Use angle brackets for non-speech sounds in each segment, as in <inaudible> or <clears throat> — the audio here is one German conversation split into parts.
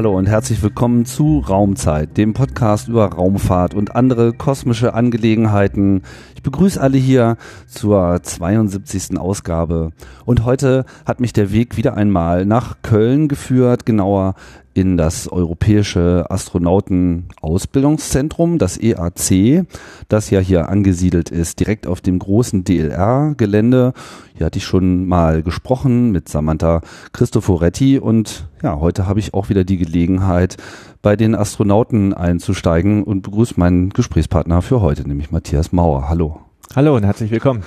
Hallo und herzlich willkommen zu Raumzeit, dem Podcast über Raumfahrt und andere kosmische Angelegenheiten. Ich begrüße alle hier zur 72. Ausgabe. Und heute hat mich der Weg wieder einmal nach Köln geführt, genauer in das Europäische Astronautenausbildungszentrum, das EAC, das ja hier angesiedelt ist, direkt auf dem großen DLR-Gelände. Hier hatte ich schon mal gesprochen mit Samantha Cristoforetti und ja, heute habe ich auch wieder die Gelegenheit, bei den Astronauten einzusteigen und begrüße meinen Gesprächspartner für heute, nämlich Matthias Mauer. Hallo. Hallo und herzlich willkommen.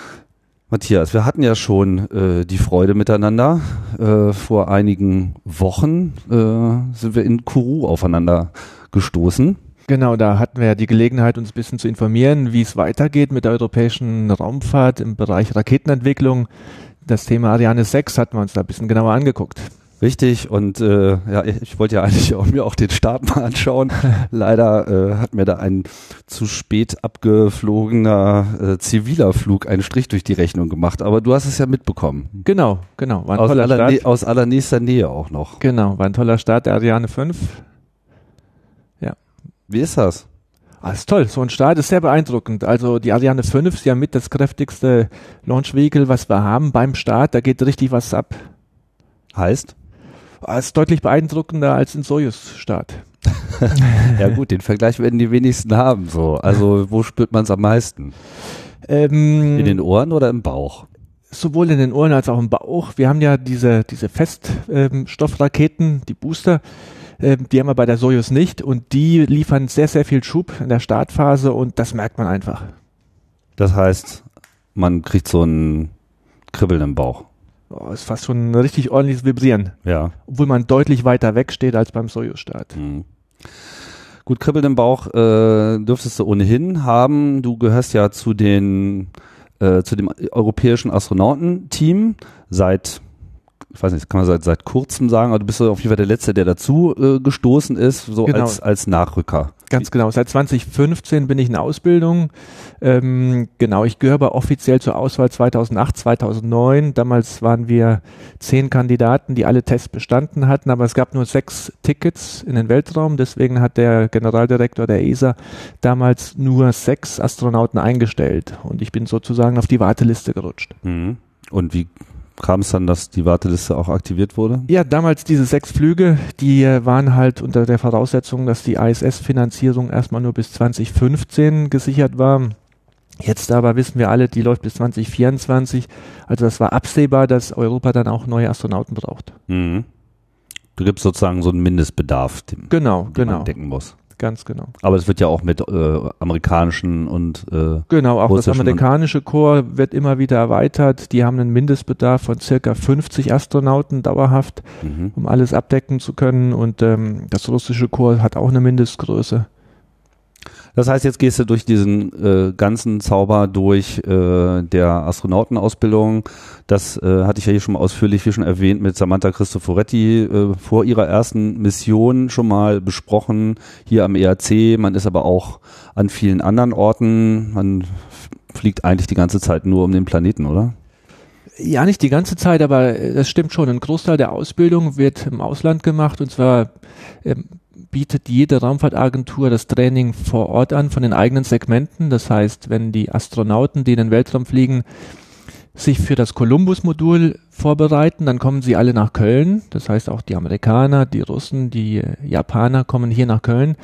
Matthias, wir hatten ja schon äh, die Freude miteinander. Äh, vor einigen Wochen äh, sind wir in Kourou aufeinander gestoßen. Genau, da hatten wir ja die Gelegenheit, uns ein bisschen zu informieren, wie es weitergeht mit der europäischen Raumfahrt im Bereich Raketenentwicklung. Das Thema Ariane 6 hatten wir uns da ein bisschen genauer angeguckt. Richtig, und äh, ja, ich wollte ja eigentlich auch mir auch den Start mal anschauen. <laughs> Leider äh, hat mir da ein zu spät abgeflogener äh, ziviler Flug einen Strich durch die Rechnung gemacht. Aber du hast es ja mitbekommen. Genau, genau. War ein aus, toller aller Start. aus allernächster Nähe auch noch. Genau, war ein toller Start der Ariane 5. Ja. Wie ist das? Ah, ist toll. So ein Start ist sehr beeindruckend. Also die Ariane 5 ist ja mit das kräftigste Launch Vehicle, was wir haben beim Start. Da geht richtig was ab. Heißt? Ist deutlich beeindruckender als ein Sojus-Start. <laughs> ja gut, den Vergleich werden die wenigsten haben. So, also wo spürt man es am meisten? Ähm, in den Ohren oder im Bauch? Sowohl in den Ohren als auch im Bauch. Wir haben ja diese diese Feststoffraketen, ähm, die Booster. Ähm, die haben wir bei der Sojus nicht und die liefern sehr sehr viel Schub in der Startphase und das merkt man einfach. Das heißt, man kriegt so ein Kribbeln im Bauch oh, ist fast schon ein richtig ordentliches Vibrieren. Ja. Obwohl man deutlich weiter weg steht als beim Soyuz-Start. Mhm. Gut, Kribbeln im Bauch äh, dürftest du ohnehin haben. Du gehörst ja zu den äh, zu dem europäischen Astronautenteam seit ich weiß nicht, kann man seit, seit kurzem sagen, aber du bist auf jeden Fall der Letzte, der dazu äh, gestoßen ist, so genau. als, als Nachrücker. Ganz genau. Seit 2015 bin ich in Ausbildung. Ähm, genau, ich gehöre aber offiziell zur Auswahl 2008, 2009. Damals waren wir zehn Kandidaten, die alle Tests bestanden hatten, aber es gab nur sechs Tickets in den Weltraum. Deswegen hat der Generaldirektor der ESA damals nur sechs Astronauten eingestellt. Und ich bin sozusagen auf die Warteliste gerutscht. Mhm. Und wie kam es dann, dass die Warteliste auch aktiviert wurde? Ja, damals diese sechs Flüge, die äh, waren halt unter der Voraussetzung, dass die ISS-Finanzierung erstmal nur bis 2015 gesichert war. Jetzt aber wissen wir alle, die läuft bis 2024. Also das war absehbar, dass Europa dann auch neue Astronauten braucht. Mhm. Du gibst sozusagen so einen Mindestbedarf, den, genau, den genau. man decken muss. Ganz genau. Aber es wird ja auch mit äh, amerikanischen und äh, Genau, auch das amerikanische Chor wird immer wieder erweitert. Die haben einen Mindestbedarf von circa 50 Astronauten dauerhaft, mhm. um alles abdecken zu können. Und ähm, das russische Chor hat auch eine Mindestgröße. Das heißt, jetzt gehst du durch diesen äh, ganzen Zauber durch äh, der Astronautenausbildung. Das äh, hatte ich ja hier schon mal ausführlich, wie schon erwähnt, mit Samantha Cristoforetti äh, vor ihrer ersten Mission schon mal besprochen, hier am ERC. Man ist aber auch an vielen anderen Orten. Man fliegt eigentlich die ganze Zeit nur um den Planeten, oder? Ja, nicht die ganze Zeit, aber das stimmt schon. Ein Großteil der Ausbildung wird im Ausland gemacht und zwar ähm, bietet jede Raumfahrtagentur das Training vor Ort an von den eigenen Segmenten. Das heißt, wenn die Astronauten, die in den Weltraum fliegen, sich für das Columbus-Modul vorbereiten, dann kommen sie alle nach Köln. Das heißt auch die Amerikaner, die Russen, die Japaner kommen hier nach Köln.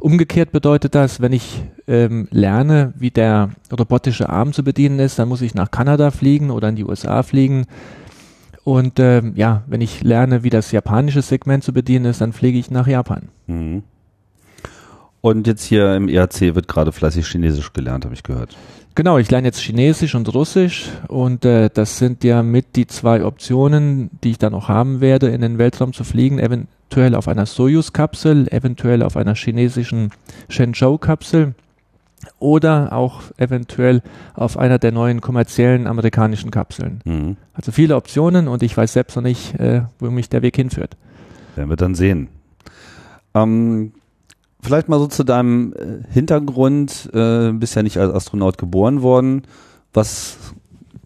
Umgekehrt bedeutet das, wenn ich ähm, lerne, wie der robotische Arm zu bedienen ist, dann muss ich nach Kanada fliegen oder in die USA fliegen. Und ähm, ja, wenn ich lerne, wie das japanische Segment zu bedienen ist, dann fliege ich nach Japan. Mhm. Und jetzt hier im ERC wird gerade fleißig Chinesisch gelernt, habe ich gehört. Genau, ich lerne jetzt Chinesisch und Russisch und äh, das sind ja mit die zwei Optionen, die ich dann noch haben werde, in den Weltraum zu fliegen, eventuell auf einer Soyuz-Kapsel, eventuell auf einer chinesischen Shenzhou-Kapsel oder auch eventuell auf einer der neuen kommerziellen amerikanischen Kapseln. Mhm. Also viele Optionen und ich weiß selbst noch nicht, äh, wo mich der Weg hinführt. Werden wir dann sehen. Ähm, vielleicht mal so zu deinem äh, Hintergrund. Äh, bist ja nicht als Astronaut geboren worden. Was,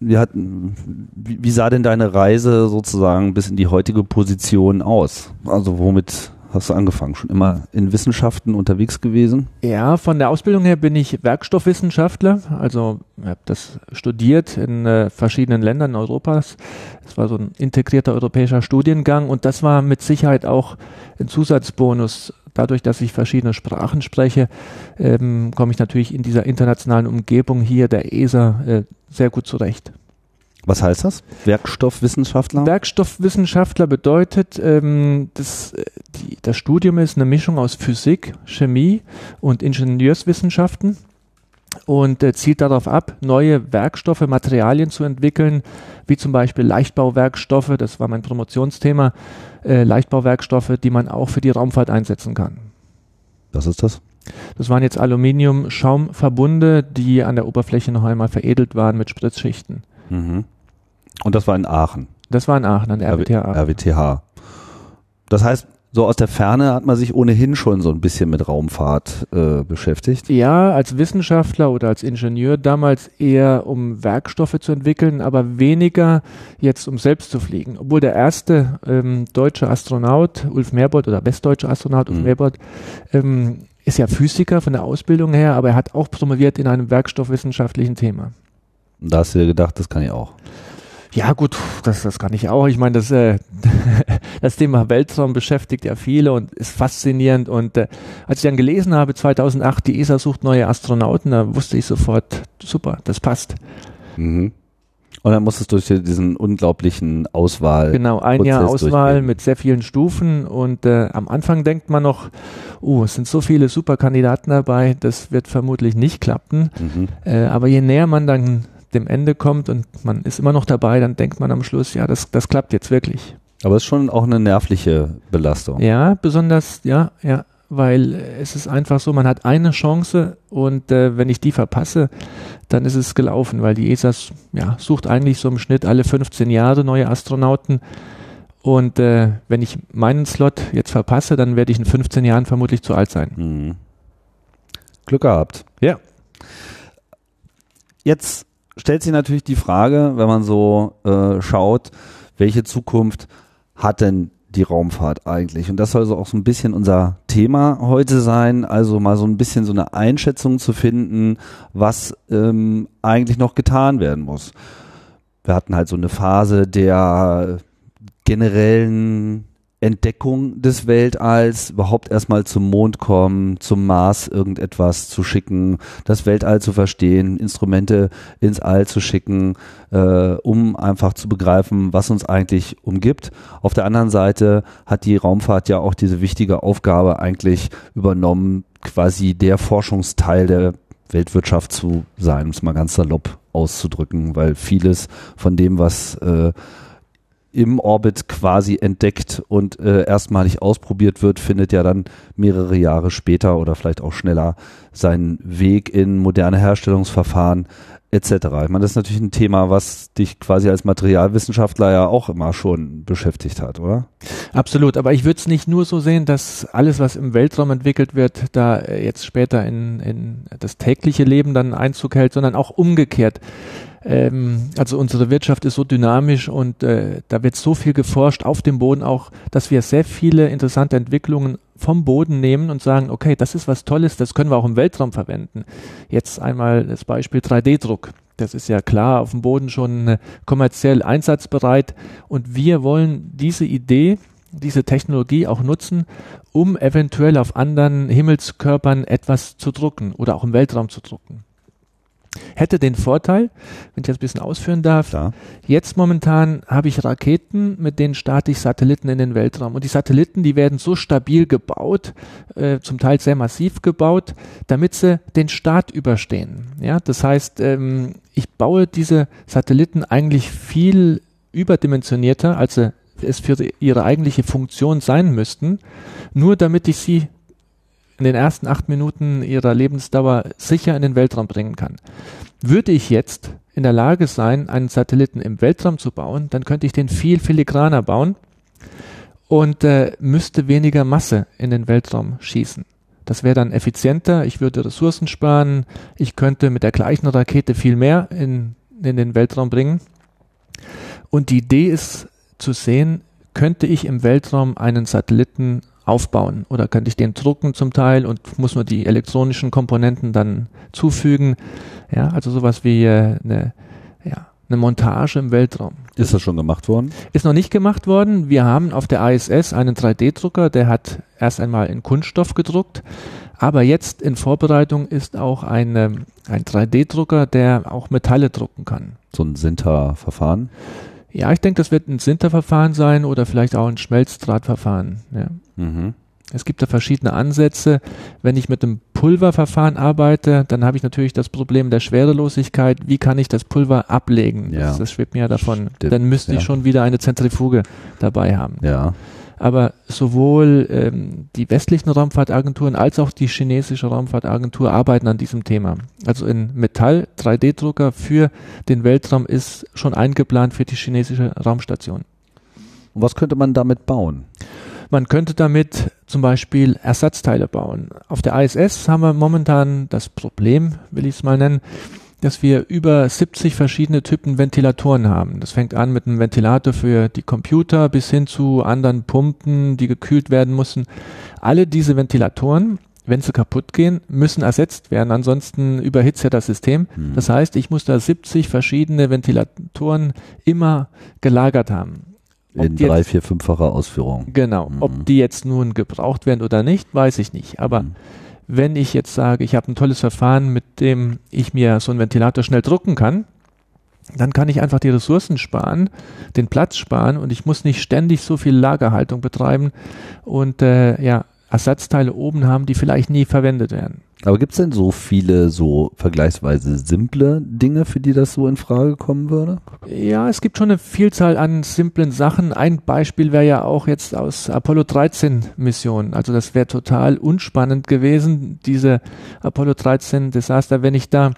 wie, hat, wie, wie sah denn deine Reise sozusagen bis in die heutige Position aus? Also womit hast du angefangen? Schon immer in Wissenschaften unterwegs gewesen? Ja, von der Ausbildung her bin ich Werkstoffwissenschaftler. Also habe das studiert in äh, verschiedenen Ländern Europas. Es war so ein integrierter europäischer Studiengang und das war mit Sicherheit auch ein Zusatzbonus. Dadurch, dass ich verschiedene Sprachen spreche, ähm, komme ich natürlich in dieser internationalen Umgebung hier der ESA äh, sehr gut zurecht. Was heißt das? Werkstoffwissenschaftler? Werkstoffwissenschaftler bedeutet, ähm, das, äh, die, das Studium ist eine Mischung aus Physik, Chemie und Ingenieurswissenschaften und äh, zielt darauf ab, neue Werkstoffe, Materialien zu entwickeln, wie zum Beispiel Leichtbauwerkstoffe, das war mein Promotionsthema, äh, Leichtbauwerkstoffe, die man auch für die Raumfahrt einsetzen kann. Was ist das? Das waren jetzt Aluminium-Schaumverbunde, die an der Oberfläche noch einmal veredelt waren mit Spritzschichten. Mhm. Und das war in Aachen. Das war in Aachen, an der RWTH. RWTH. Das heißt, so aus der Ferne hat man sich ohnehin schon so ein bisschen mit Raumfahrt äh, beschäftigt. Ja, als Wissenschaftler oder als Ingenieur damals eher um Werkstoffe zu entwickeln, aber weniger jetzt um selbst zu fliegen. Obwohl der erste ähm, deutsche Astronaut, Ulf Merbold, oder westdeutsche Astronaut Ulf mhm. Merbold, ähm, ist ja Physiker von der Ausbildung her, aber er hat auch promoviert in einem werkstoffwissenschaftlichen Thema. Da hast du dir gedacht, das kann ich auch. Ja, gut, das, das kann ich auch. Ich meine, das, äh, <laughs> das Thema Weltraum beschäftigt ja viele und ist faszinierend. Und äh, als ich dann gelesen habe, 2008, die ESA sucht neue Astronauten, da wusste ich sofort, super, das passt. Mhm. Und dann musstest du durch diesen unglaublichen Auswahl. Genau, ein Prozess Jahr Auswahl mit sehr vielen Stufen. Und äh, am Anfang denkt man noch, oh, es sind so viele super Kandidaten dabei, das wird vermutlich nicht klappen. Mhm. Äh, aber je näher man dann dem Ende kommt und man ist immer noch dabei, dann denkt man am Schluss, ja, das, das klappt jetzt wirklich. Aber es ist schon auch eine nervliche Belastung. Ja, besonders, ja, ja, weil es ist einfach so, man hat eine Chance und äh, wenn ich die verpasse, dann ist es gelaufen, weil die ESA ja, sucht eigentlich so im Schnitt alle 15 Jahre neue Astronauten. Und äh, wenn ich meinen Slot jetzt verpasse, dann werde ich in 15 Jahren vermutlich zu alt sein. Mhm. Glück gehabt. Ja. Jetzt stellt sich natürlich die Frage, wenn man so äh, schaut, welche Zukunft hat denn die Raumfahrt eigentlich? Und das soll so auch so ein bisschen unser Thema heute sein, also mal so ein bisschen so eine Einschätzung zu finden, was ähm, eigentlich noch getan werden muss. Wir hatten halt so eine Phase der generellen Entdeckung des Weltalls, überhaupt erstmal zum Mond kommen, zum Mars irgendetwas zu schicken, das Weltall zu verstehen, Instrumente ins All zu schicken, äh, um einfach zu begreifen, was uns eigentlich umgibt. Auf der anderen Seite hat die Raumfahrt ja auch diese wichtige Aufgabe eigentlich übernommen, quasi der Forschungsteil der Weltwirtschaft zu sein, um es mal ganz salopp auszudrücken, weil vieles von dem, was äh, im Orbit quasi entdeckt und äh, erstmalig ausprobiert wird, findet ja dann mehrere Jahre später oder vielleicht auch schneller seinen Weg in moderne Herstellungsverfahren etc. Ich meine, das ist natürlich ein Thema, was dich quasi als Materialwissenschaftler ja auch immer schon beschäftigt hat, oder? Absolut, aber ich würde es nicht nur so sehen, dass alles, was im Weltraum entwickelt wird, da jetzt später in, in das tägliche Leben dann Einzug hält, sondern auch umgekehrt ähm, also unsere Wirtschaft ist so dynamisch und äh, da wird so viel geforscht auf dem Boden auch, dass wir sehr viele interessante Entwicklungen vom Boden nehmen und sagen, okay, das ist was Tolles, das können wir auch im Weltraum verwenden. Jetzt einmal das Beispiel 3D-Druck. Das ist ja klar auf dem Boden schon äh, kommerziell einsatzbereit und wir wollen diese Idee, diese Technologie auch nutzen, um eventuell auf anderen Himmelskörpern etwas zu drucken oder auch im Weltraum zu drucken hätte den Vorteil, wenn ich das ein bisschen ausführen darf, ja. jetzt momentan habe ich Raketen, mit denen starte ich Satelliten in den Weltraum. Und die Satelliten, die werden so stabil gebaut, äh, zum Teil sehr massiv gebaut, damit sie den Start überstehen. Ja, das heißt, ähm, ich baue diese Satelliten eigentlich viel überdimensionierter, als sie es für ihre eigentliche Funktion sein müssten, nur damit ich sie in den ersten acht Minuten ihrer Lebensdauer sicher in den Weltraum bringen kann. Würde ich jetzt in der Lage sein, einen Satelliten im Weltraum zu bauen, dann könnte ich den viel filigraner bauen und äh, müsste weniger Masse in den Weltraum schießen. Das wäre dann effizienter, ich würde Ressourcen sparen, ich könnte mit der gleichen Rakete viel mehr in, in den Weltraum bringen. Und die Idee ist zu sehen, könnte ich im Weltraum einen Satelliten aufbauen oder könnte ich den drucken zum Teil und muss nur die elektronischen Komponenten dann zufügen. Ja, also sowas wie äh, eine, ja, eine Montage im Weltraum. Ist das schon gemacht worden? Ist noch nicht gemacht worden. Wir haben auf der ISS einen 3D-Drucker, der hat erst einmal in Kunststoff gedruckt, aber jetzt in Vorbereitung ist auch eine, ein 3D-Drucker, der auch Metalle drucken kann. So ein Sinter-Verfahren? Ja, ich denke, das wird ein Sinterverfahren sein oder vielleicht auch ein Schmelzdrahtverfahren. Ja. Mhm. Es gibt da verschiedene Ansätze. Wenn ich mit einem Pulververfahren arbeite, dann habe ich natürlich das Problem der Schwerelosigkeit. Wie kann ich das Pulver ablegen? Ja. Das, das schwebt mir ja davon. Stimmt. Dann müsste ja. ich schon wieder eine Zentrifuge dabei haben. Ja. Aber sowohl ähm, die westlichen Raumfahrtagenturen als auch die chinesische Raumfahrtagentur arbeiten an diesem Thema. Also in Metall 3D-Drucker für den Weltraum ist schon eingeplant für die chinesische Raumstation. Und was könnte man damit bauen? Man könnte damit zum Beispiel Ersatzteile bauen. Auf der ISS haben wir momentan das Problem, will ich es mal nennen, dass wir über 70 verschiedene Typen Ventilatoren haben. Das fängt an mit einem Ventilator für die Computer bis hin zu anderen Pumpen, die gekühlt werden müssen. Alle diese Ventilatoren, wenn sie kaputt gehen, müssen ersetzt werden. Ansonsten überhitzt ja das System. Mhm. Das heißt, ich muss da 70 verschiedene Ventilatoren immer gelagert haben. Ob in drei, vier, fünffacher Ausführung. Genau. Mhm. Ob die jetzt nun gebraucht werden oder nicht, weiß ich nicht. Aber mhm wenn ich jetzt sage, ich habe ein tolles Verfahren, mit dem ich mir so einen Ventilator schnell drucken kann, dann kann ich einfach die Ressourcen sparen, den Platz sparen und ich muss nicht ständig so viel Lagerhaltung betreiben und äh, ja, Ersatzteile oben haben, die vielleicht nie verwendet werden. Aber gibt es denn so viele so vergleichsweise simple Dinge, für die das so in Frage kommen würde? Ja, es gibt schon eine Vielzahl an simplen Sachen. Ein Beispiel wäre ja auch jetzt aus Apollo 13 Mission. Also das wäre total unspannend gewesen, diese Apollo 13 Desaster, wenn ich da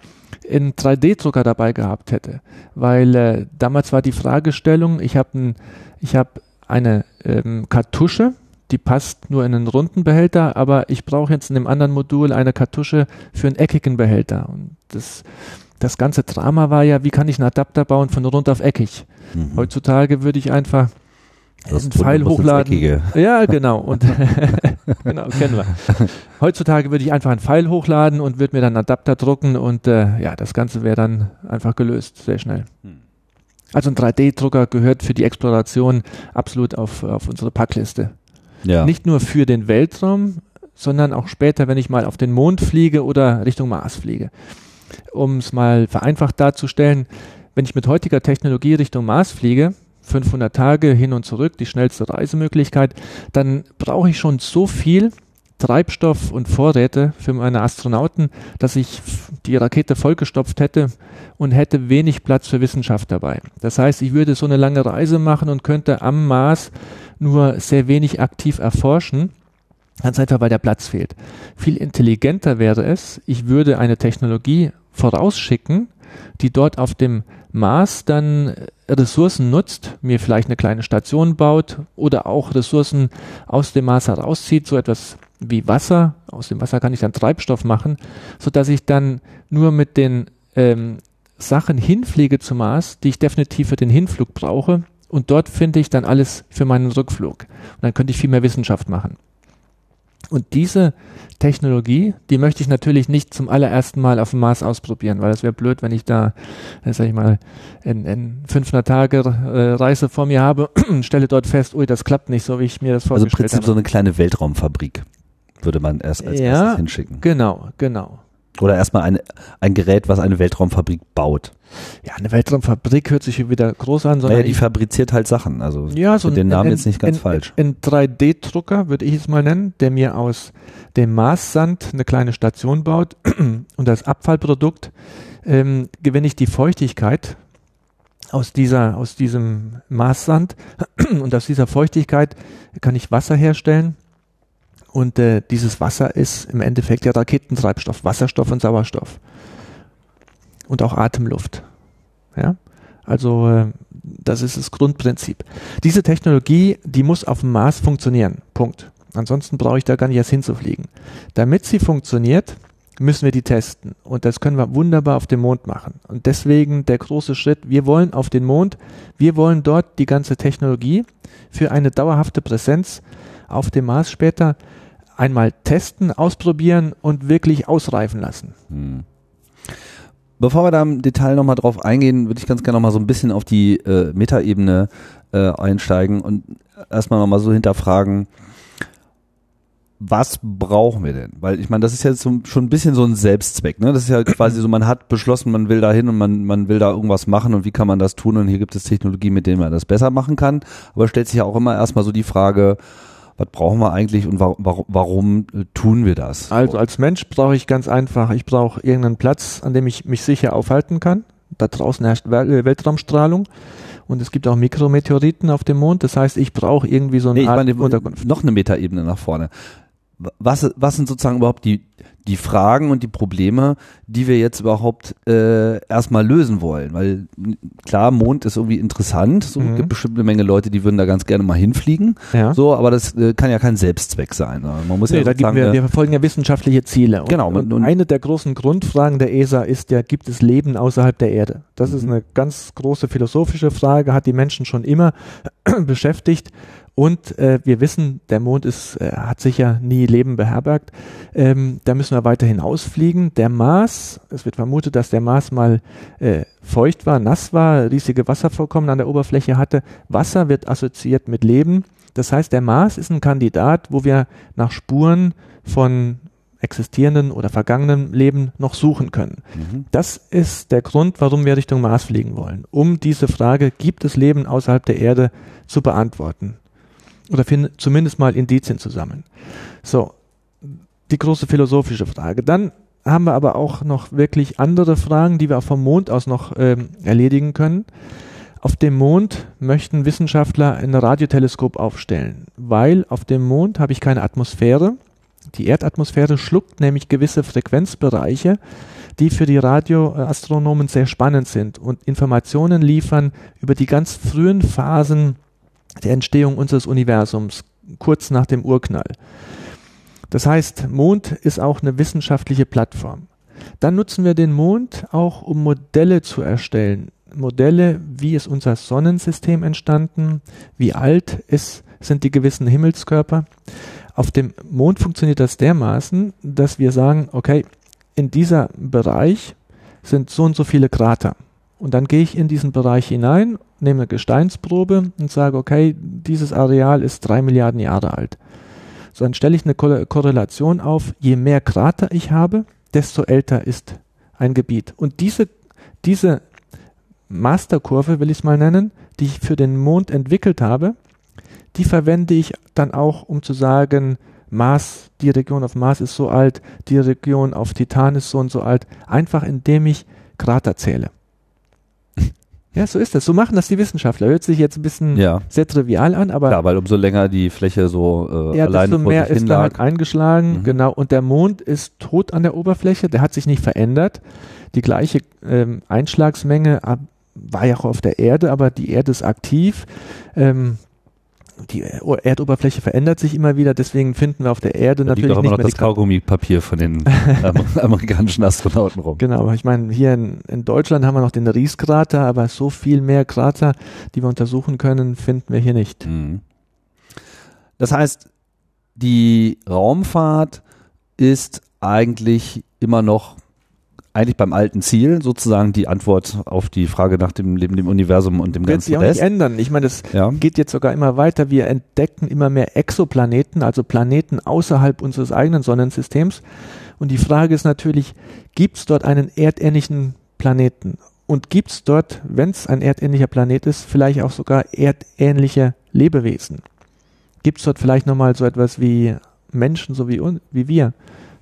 einen 3D-Drucker dabei gehabt hätte. Weil äh, damals war die Fragestellung, ich habe ein, ich hab eine ähm, Kartusche, die passt nur in einen runden Behälter, aber ich brauche jetzt in dem anderen Modul eine Kartusche für einen eckigen Behälter. Und das, das ganze Drama war ja, wie kann ich einen Adapter bauen von rund auf eckig? Mhm. Heutzutage würde ich einfach das einen Pfeil hochladen. Ja, genau. Und <laughs> genau, kennen wir. <laughs> Heutzutage würde ich einfach einen Pfeil hochladen und würde mir dann einen Adapter drucken und äh, ja, das Ganze wäre dann einfach gelöst, sehr schnell. Hm. Also ein 3D-Drucker gehört für die Exploration absolut auf, auf unsere Packliste. Ja. Nicht nur für den Weltraum, sondern auch später, wenn ich mal auf den Mond fliege oder Richtung Mars fliege. Um es mal vereinfacht darzustellen, wenn ich mit heutiger Technologie Richtung Mars fliege, 500 Tage hin und zurück, die schnellste Reisemöglichkeit, dann brauche ich schon so viel Treibstoff und Vorräte für meine Astronauten, dass ich die Rakete vollgestopft hätte und hätte wenig Platz für Wissenschaft dabei. Das heißt, ich würde so eine lange Reise machen und könnte am Mars nur sehr wenig aktiv erforschen. Ganz einfach, weil der Platz fehlt. Viel intelligenter wäre es, ich würde eine Technologie vorausschicken, die dort auf dem Mars dann Ressourcen nutzt, mir vielleicht eine kleine Station baut oder auch Ressourcen aus dem Mars herauszieht, so etwas wie Wasser. Aus dem Wasser kann ich dann Treibstoff machen, so dass ich dann nur mit den ähm, Sachen hinfliege zum Mars, die ich definitiv für den Hinflug brauche, und dort finde ich dann alles für meinen Rückflug. Und dann könnte ich viel mehr Wissenschaft machen. Und diese Technologie, die möchte ich natürlich nicht zum allerersten Mal auf dem Mars ausprobieren, weil das wäre blöd, wenn ich da, äh, sag ich mal, in, in 500 Tage äh, Reise vor mir habe und stelle dort fest, ui, das klappt nicht so, wie ich mir das vorgestellt habe. Also im Prinzip habe. so eine kleine Weltraumfabrik würde man erst als ja, erstes hinschicken. Genau, genau. Oder erstmal ein, ein Gerät, was eine Weltraumfabrik baut. Ja, eine Weltraumfabrik hört sich hier wieder groß an, sondern. Naja, die fabriziert halt Sachen. Also ja, so den Namen ein, jetzt nicht ganz ein, falsch. Ein 3D-Drucker, würde ich es mal nennen, der mir aus dem Marssand eine kleine Station baut <clears throat> und als Abfallprodukt ähm, gewinne ich die Feuchtigkeit aus dieser, aus diesem Marssand <clears throat> und aus dieser Feuchtigkeit kann ich Wasser herstellen und äh, dieses Wasser ist im Endeffekt ja Raketentreibstoff, Wasserstoff und Sauerstoff. Und auch Atemluft. Ja? Also äh, das ist das Grundprinzip. Diese Technologie, die muss auf dem Mars funktionieren. Punkt. Ansonsten brauche ich da gar nicht erst hinzufliegen. Damit sie funktioniert, müssen wir die testen. Und das können wir wunderbar auf dem Mond machen. Und deswegen der große Schritt, wir wollen auf den Mond, wir wollen dort die ganze Technologie für eine dauerhafte Präsenz auf dem Mars später einmal testen, ausprobieren und wirklich ausreifen lassen. Hm. Bevor wir da im Detail nochmal drauf eingehen, würde ich ganz gerne nochmal so ein bisschen auf die äh, Metaebene äh, einsteigen und erstmal nochmal so hinterfragen, was brauchen wir denn? Weil ich meine, das ist ja so, schon ein bisschen so ein Selbstzweck. Ne? Das ist ja quasi so, man hat beschlossen, man will da hin und man, man will da irgendwas machen und wie kann man das tun? Und hier gibt es Technologie, mit denen man das besser machen kann. Aber stellt sich ja auch immer erstmal so die Frage, was brauchen wir eigentlich und warum, warum äh, tun wir das? Also als Mensch brauche ich ganz einfach, ich brauche irgendeinen Platz, an dem ich mich sicher aufhalten kann. Da draußen herrscht äh, Weltraumstrahlung und es gibt auch Mikrometeoriten auf dem Mond. Das heißt, ich brauche irgendwie so eine nee, Art meine, Unterkunft. Noch eine Metaebene nach vorne was, was sind sozusagen überhaupt die, die Fragen und die Probleme, die wir jetzt überhaupt äh, erstmal lösen wollen? Weil klar, Mond ist irgendwie interessant. So mhm. gibt bestimmt eine Menge Leute, die würden da ganz gerne mal hinfliegen. Ja. So, aber das äh, kann ja kein Selbstzweck sein. Man muss nee, ja da gibt wir, wir verfolgen ja wissenschaftliche Ziele. Und, genau. Und, und eine der großen Grundfragen der ESA ist ja, gibt es Leben außerhalb der Erde? Das mhm. ist eine ganz große philosophische Frage, hat die Menschen schon immer <clears throat> beschäftigt. Und äh, wir wissen, der Mond ist, äh, hat sicher nie Leben beherbergt. Ähm, da müssen wir weiter hinausfliegen. Der Mars, es wird vermutet, dass der Mars mal äh, feucht war, nass war, riesige Wasservorkommen an der Oberfläche hatte. Wasser wird assoziiert mit Leben. Das heißt, der Mars ist ein Kandidat, wo wir nach Spuren von existierenden oder vergangenen Leben noch suchen können. Mhm. Das ist der Grund, warum wir Richtung Mars fliegen wollen, um diese Frage, gibt es Leben außerhalb der Erde, zu beantworten oder finden zumindest mal Indizien zu sammeln. So, die große philosophische Frage. Dann haben wir aber auch noch wirklich andere Fragen, die wir auch vom Mond aus noch ähm, erledigen können. Auf dem Mond möchten Wissenschaftler ein Radioteleskop aufstellen, weil auf dem Mond habe ich keine Atmosphäre. Die Erdatmosphäre schluckt nämlich gewisse Frequenzbereiche, die für die Radioastronomen sehr spannend sind und Informationen liefern über die ganz frühen Phasen der Entstehung unseres Universums, kurz nach dem Urknall. Das heißt, Mond ist auch eine wissenschaftliche Plattform. Dann nutzen wir den Mond auch, um Modelle zu erstellen. Modelle, wie ist unser Sonnensystem entstanden, wie alt ist, sind die gewissen Himmelskörper. Auf dem Mond funktioniert das dermaßen, dass wir sagen, okay, in dieser Bereich sind so und so viele Krater. Und dann gehe ich in diesen Bereich hinein, nehme eine Gesteinsprobe und sage, okay, dieses Areal ist drei Milliarden Jahre alt. So, dann stelle ich eine Korrelation auf, je mehr Krater ich habe, desto älter ist ein Gebiet. Und diese, diese Masterkurve, will ich es mal nennen, die ich für den Mond entwickelt habe, die verwende ich dann auch, um zu sagen, Mars, die Region auf Mars ist so alt, die Region auf Titan ist so und so alt, einfach indem ich Krater zähle. Ja, so ist das. So machen das die Wissenschaftler. Hört sich jetzt ein bisschen ja. sehr trivial an, aber. Ja, weil umso länger die Fläche so äh, ja, alleine desto mehr ist da halt eingeschlagen. Mhm. Genau. Und der Mond ist tot an der Oberfläche. Der hat sich nicht verändert. Die gleiche ähm, Einschlagsmenge war ja auch auf der Erde, aber die Erde ist aktiv. Ähm, die Erdoberfläche verändert sich immer wieder, deswegen finden wir auf der Erde da natürlich liegt auch immer nicht noch das Kaugummipapier von den <laughs> amerikanischen Astronauten rum. Genau, aber ich meine, hier in, in, Deutschland haben wir noch den Rieskrater, aber so viel mehr Krater, die wir untersuchen können, finden wir hier nicht. Mhm. Das heißt, die Raumfahrt ist eigentlich immer noch eigentlich beim alten Ziel sozusagen die Antwort auf die Frage nach dem Leben, dem Universum und dem Wird ganzen sich auch Rest. nicht ändern. Ich meine, das ja. geht jetzt sogar immer weiter. Wir entdecken immer mehr Exoplaneten, also Planeten außerhalb unseres eigenen Sonnensystems. Und die Frage ist natürlich, gibt es dort einen erdähnlichen Planeten? Und gibt es dort, wenn es ein erdähnlicher Planet ist, vielleicht auch sogar erdähnliche Lebewesen? Gibt es dort vielleicht nochmal so etwas wie Menschen, so wie, wie wir?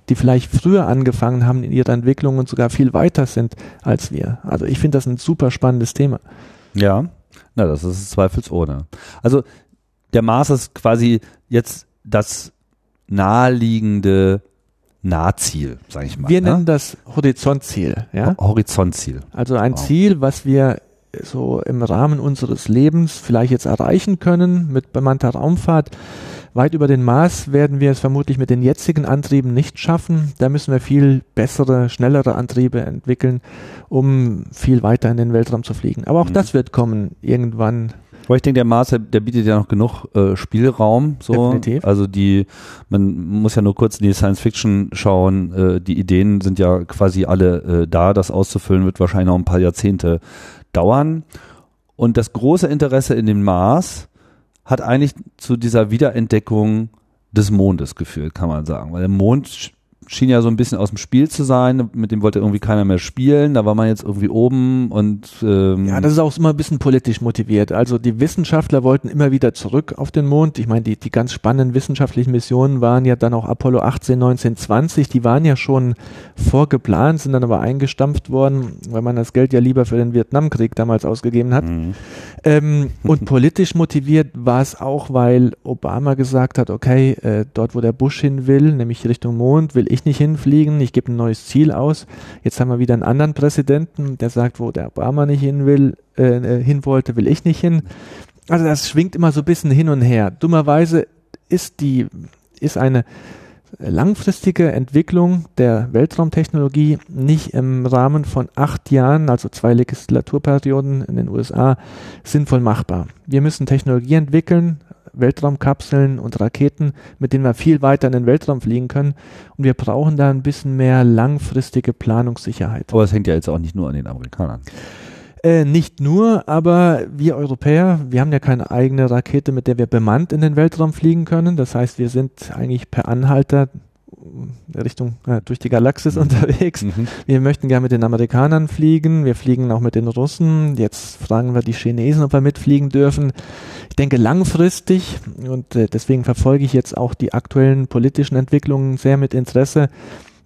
Die vielleicht früher angefangen haben in ihrer Entwicklung und sogar viel weiter sind als wir. Also ich finde das ein super spannendes Thema. Ja, na, das ist zweifelsohne. Also der Mars ist quasi jetzt das naheliegende Nahziel, sage ich mal. Wir ne? nennen das Horizontziel. Ja? Horizontziel. Also ein wow. Ziel, was wir so im Rahmen unseres Lebens vielleicht jetzt erreichen können mit bemannter Raumfahrt Weit über den Mars werden wir es vermutlich mit den jetzigen Antrieben nicht schaffen. Da müssen wir viel bessere, schnellere Antriebe entwickeln, um viel weiter in den Weltraum zu fliegen. Aber auch mhm. das wird kommen irgendwann Aber ich denke, der Mars, der, der bietet ja noch genug äh, Spielraum. So. Definitiv. Also die, man muss ja nur kurz in die Science Fiction schauen. Äh, die Ideen sind ja quasi alle äh, da. Das auszufüllen wird wahrscheinlich noch ein paar Jahrzehnte dauern. Und das große Interesse in den Mars hat eigentlich zu dieser Wiederentdeckung des Mondes geführt, kann man sagen. Weil der Mond schien ja so ein bisschen aus dem Spiel zu sein, mit dem wollte irgendwie keiner mehr spielen, da war man jetzt irgendwie oben und ähm Ja, das ist auch immer ein bisschen politisch motiviert. Also die Wissenschaftler wollten immer wieder zurück auf den Mond. Ich meine, die, die ganz spannenden wissenschaftlichen Missionen waren ja dann auch Apollo 18, 19, 20, die waren ja schon vorgeplant, sind dann aber eingestampft worden, weil man das Geld ja lieber für den Vietnamkrieg damals ausgegeben hat. Mhm. Ähm, und <laughs> politisch motiviert war es auch, weil Obama gesagt hat, okay, äh, dort wo der Bush hin will, nämlich Richtung Mond, will ich nicht hinfliegen, ich gebe ein neues Ziel aus. Jetzt haben wir wieder einen anderen Präsidenten, der sagt, wo der Obama nicht hin will, äh, äh, hin wollte, will ich nicht hin. Also das schwingt immer so ein bisschen hin und her. Dummerweise ist die, ist eine langfristige Entwicklung der Weltraumtechnologie nicht im Rahmen von acht Jahren, also zwei Legislaturperioden in den USA, sinnvoll machbar. Wir müssen Technologie entwickeln, Weltraumkapseln und Raketen, mit denen wir viel weiter in den Weltraum fliegen können. Und wir brauchen da ein bisschen mehr langfristige Planungssicherheit. Aber es hängt ja jetzt auch nicht nur an den Amerikanern. Äh, nicht nur, aber wir Europäer, wir haben ja keine eigene Rakete, mit der wir bemannt in den Weltraum fliegen können. Das heißt, wir sind eigentlich per Anhalter Richtung äh, durch die Galaxis Mhm. unterwegs. Mhm. Wir möchten gerne mit den Amerikanern fliegen. Wir fliegen auch mit den Russen. Jetzt fragen wir die Chinesen, ob wir mitfliegen dürfen. Ich denke langfristig und äh, deswegen verfolge ich jetzt auch die aktuellen politischen Entwicklungen sehr mit Interesse.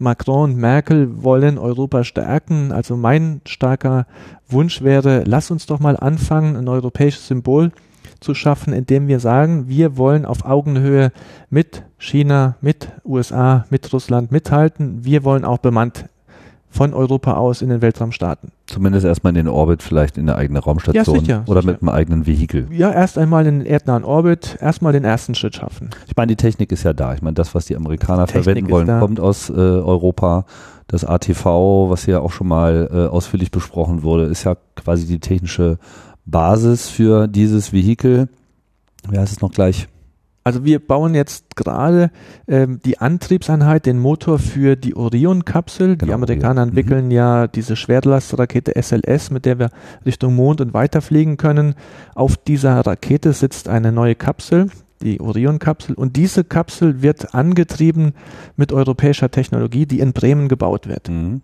Macron und Merkel wollen Europa stärken. Also mein starker Wunsch wäre, lass uns doch mal anfangen, ein europäisches Symbol zu schaffen, indem wir sagen, wir wollen auf Augenhöhe mit China, mit USA, mit Russland mithalten. Wir wollen auch bemannt von Europa aus in den Weltraum starten. Zumindest erstmal in den Orbit, vielleicht in eine eigene Raumstation Ja, sicher, oder sicher. mit einem eigenen Vehikel. Ja, erst einmal in den erdnahen Orbit, erstmal den ersten Schritt schaffen. Ich meine, die Technik ist ja da. Ich meine, das, was die Amerikaner Technik verwenden wollen, da. kommt aus äh, Europa. Das ATV, was ja auch schon mal äh, ausführlich besprochen wurde, ist ja quasi die technische Basis für dieses Vehikel. Wie heißt es noch gleich? Also wir bauen jetzt gerade ähm, die Antriebseinheit, den Motor für die Orion-Kapsel. die Genau, Amerikaner Orion. Mhm. entwickeln ja diese Schwerlastrakete SLS, mit der wir Richtung Mond und weiterfliegen können. Auf dieser Rakete sitzt eine neue Kapsel, die Orion-Kapsel. Und diese Kapsel wird angetrieben mit europäischer Technologie, die in Bremen gebaut wird. Mhm.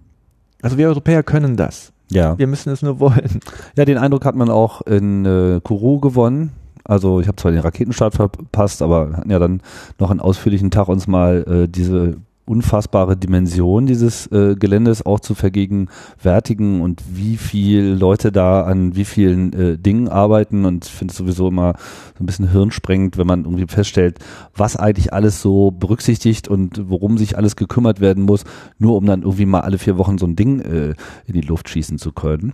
Also wir Europäer können das. Ja. Wir müssen es nur wollen. ja, den Eindruck hat man auch in äh, Kourou gewonnen. Also ich habe zwar den Raketenstart verpasst, aber hatten ja dann noch einen ausführlichen Tag uns mal äh, diese unfassbare Dimension dieses äh, Geländes auch zu vergegenwärtigen und wie viel Leute da an wie vielen äh, Dingen arbeiten und ich finde es sowieso immer so ein bisschen hirnsprengend, wenn man irgendwie feststellt, was eigentlich alles so berücksichtigt und worum sich alles gekümmert werden muss, nur um dann irgendwie mal alle vier Wochen so ein Ding äh, in die Luft schießen zu können.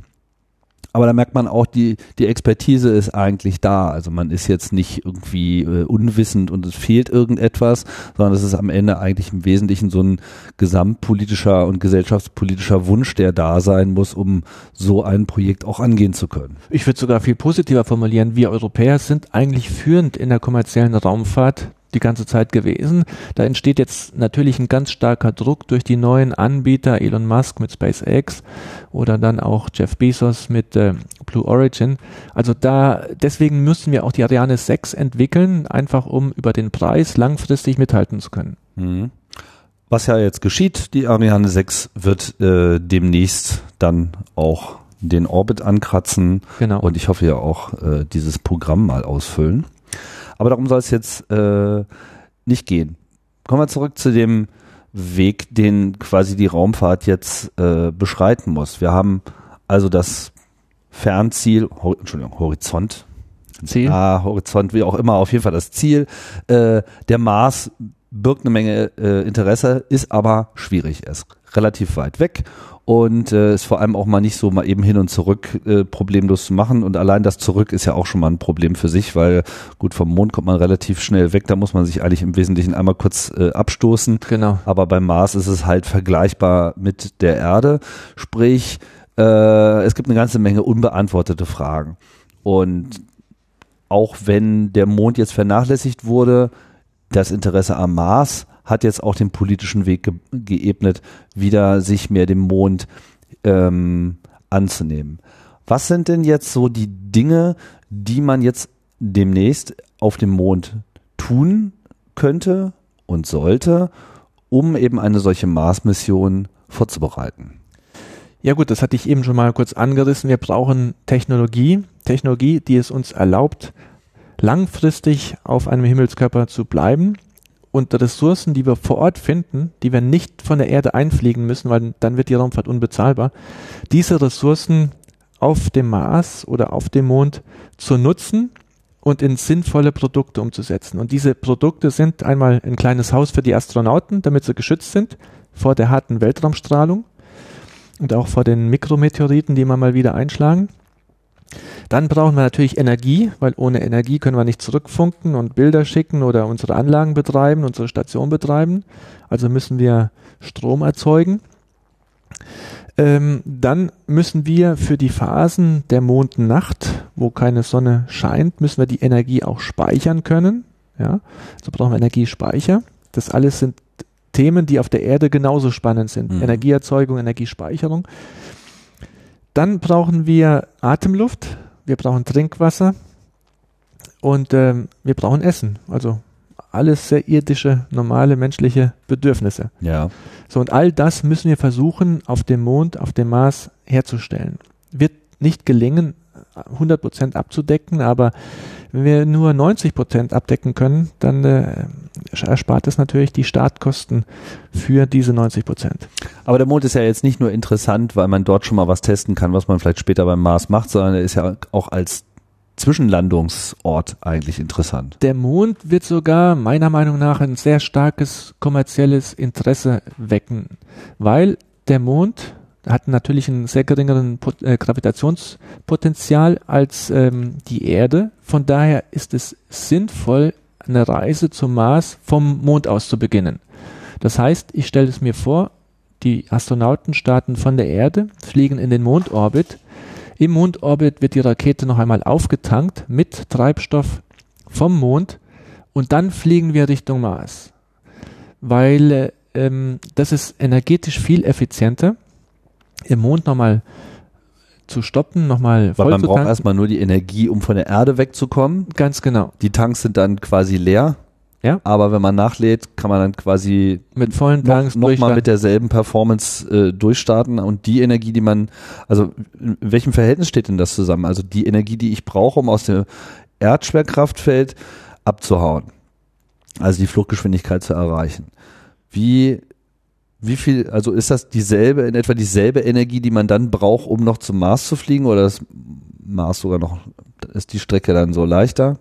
Aber da merkt man auch, die, die Expertise ist eigentlich da. Also man ist jetzt nicht irgendwie äh, unwissend und es fehlt irgendetwas, sondern es ist am Ende eigentlich im Wesentlichen so ein gesamtpolitischer und gesellschaftspolitischer Wunsch, der da sein muss, um so ein Projekt auch angehen zu können. Ich würde sogar viel positiver formulieren. Wir Europäer sind eigentlich führend in der kommerziellen Raumfahrt die ganze Zeit gewesen. Da entsteht jetzt natürlich ein ganz starker Druck durch die neuen Anbieter, Elon Musk mit SpaceX oder dann auch Jeff Bezos mit äh, Blue Origin. Also da, deswegen müssen wir auch die Ariane 6 entwickeln, einfach um über den Preis langfristig mithalten zu können. Mhm. Was ja jetzt geschieht, die Ariane 6 wird äh, demnächst dann auch den Orbit ankratzen Genau. und ich hoffe ja auch äh, dieses Programm mal ausfüllen. Aber darum soll es jetzt äh, nicht gehen. Kommen wir zurück zu dem Weg, den quasi die Raumfahrt jetzt äh, beschreiten muss. Wir haben also das Fernziel, Hor Entschuldigung, Horizont. Ziel. Ah, Horizont, wie auch immer, auf jeden Fall das Ziel. Äh, der Mars birgt eine Menge äh, Interesse, ist aber schwierig. Er ist relativ weit weg und äh, ist vor allem auch mal nicht so mal eben hin und zurück äh, problemlos zu machen. Und allein das Zurück ist ja auch schon mal ein Problem für sich, weil gut, vom Mond kommt man relativ schnell weg. Da muss man sich eigentlich im Wesentlichen einmal kurz äh, abstoßen. Genau. Aber beim Mars ist es halt vergleichbar mit der Erde. Sprich, äh, es gibt eine ganze Menge unbeantwortete Fragen. Und auch wenn der Mond jetzt vernachlässigt wurde, das Interesse am Mars hat jetzt auch den politischen Weg ge geebnet, wieder sich mehr dem Mond ähm, anzunehmen. Was sind denn jetzt so die Dinge, die man jetzt demnächst auf dem Mond tun könnte und sollte, um eben eine solche Mars-Mission vorzubereiten? Ja gut, das hatte ich eben schon mal kurz angerissen. Wir brauchen Technologie, Technologie, die es uns erlaubt, langfristig auf einem Himmelskörper zu bleiben und Ressourcen, die wir vor Ort finden, die wir nicht von der Erde einfliegen müssen, weil dann wird die Raumfahrt unbezahlbar, diese Ressourcen auf dem Mars oder auf dem Mond zu nutzen und in sinnvolle Produkte umzusetzen. Und diese Produkte sind einmal ein kleines Haus für die Astronauten, damit sie geschützt sind vor der harten Weltraumstrahlung und auch vor den Mikrometeoriten, die immer mal wieder einschlagen. Dann brauchen wir natürlich Energie, weil ohne Energie können wir nicht zurückfunken und Bilder schicken oder unsere Anlagen betreiben, unsere Station betreiben. Also müssen wir Strom erzeugen. Ähm, dann müssen wir für die Phasen der Mondnacht, wo keine Sonne scheint, müssen wir die Energie auch speichern können. Ja, also brauchen wir Energiespeicher. Das alles sind Themen, die auf der Erde genauso spannend sind. Mhm. Energieerzeugung, Energiespeicherung. Dann brauchen wir Atemluft, wir brauchen Trinkwasser und ähm, wir brauchen Essen. Also alles sehr irdische, normale menschliche Bedürfnisse. Ja. So, und all das müssen wir versuchen, auf dem Mond, auf dem Mars herzustellen. Wird nicht gelingen, 100 Prozent abzudecken, aber wenn wir nur 90 Prozent abdecken können, dann äh, erspart es natürlich die Startkosten für diese 90 Prozent. Aber der Mond ist ja jetzt nicht nur interessant, weil man dort schon mal was testen kann, was man vielleicht später beim Mars macht, sondern er ist ja auch als Zwischenlandungsort eigentlich interessant. Der Mond wird sogar meiner Meinung nach ein sehr starkes kommerzielles Interesse wecken, weil der Mond hat natürlich einen sehr geringeren äh, Gravitationspotenzial als ähm, die Erde. Von daher ist es sinnvoll, eine Reise zum Mars vom Mond aus zu beginnen. Das heißt, ich stelle es mir vor, die Astronauten starten von der Erde, fliegen in den Mondorbit. Im Mondorbit wird die Rakete noch einmal aufgetankt mit Treibstoff vom Mond und dann fliegen wir Richtung Mars. Weil äh, ähm, das ist energetisch viel effizienter im Mond nochmal zu stoppen, nochmal voll Weil man braucht erstmal nur die Energie, um von der Erde wegzukommen. Ganz genau. Die Tanks sind dann quasi leer. Ja. Aber wenn man nachlädt, kann man dann quasi mit vollen Tanks noch, noch mal mit derselben Performance äh, durchstarten und die Energie, die man, also in welchem Verhältnis steht denn das zusammen? Also die Energie, die ich brauche, um aus dem Erdschwerkraftfeld abzuhauen, also die Fluchtgeschwindigkeit zu erreichen. Wie wie viel, also ist das dieselbe, in etwa dieselbe Energie, die man dann braucht, um noch zum Mars zu fliegen oder ist Mars sogar noch, ist die Strecke dann so leichter?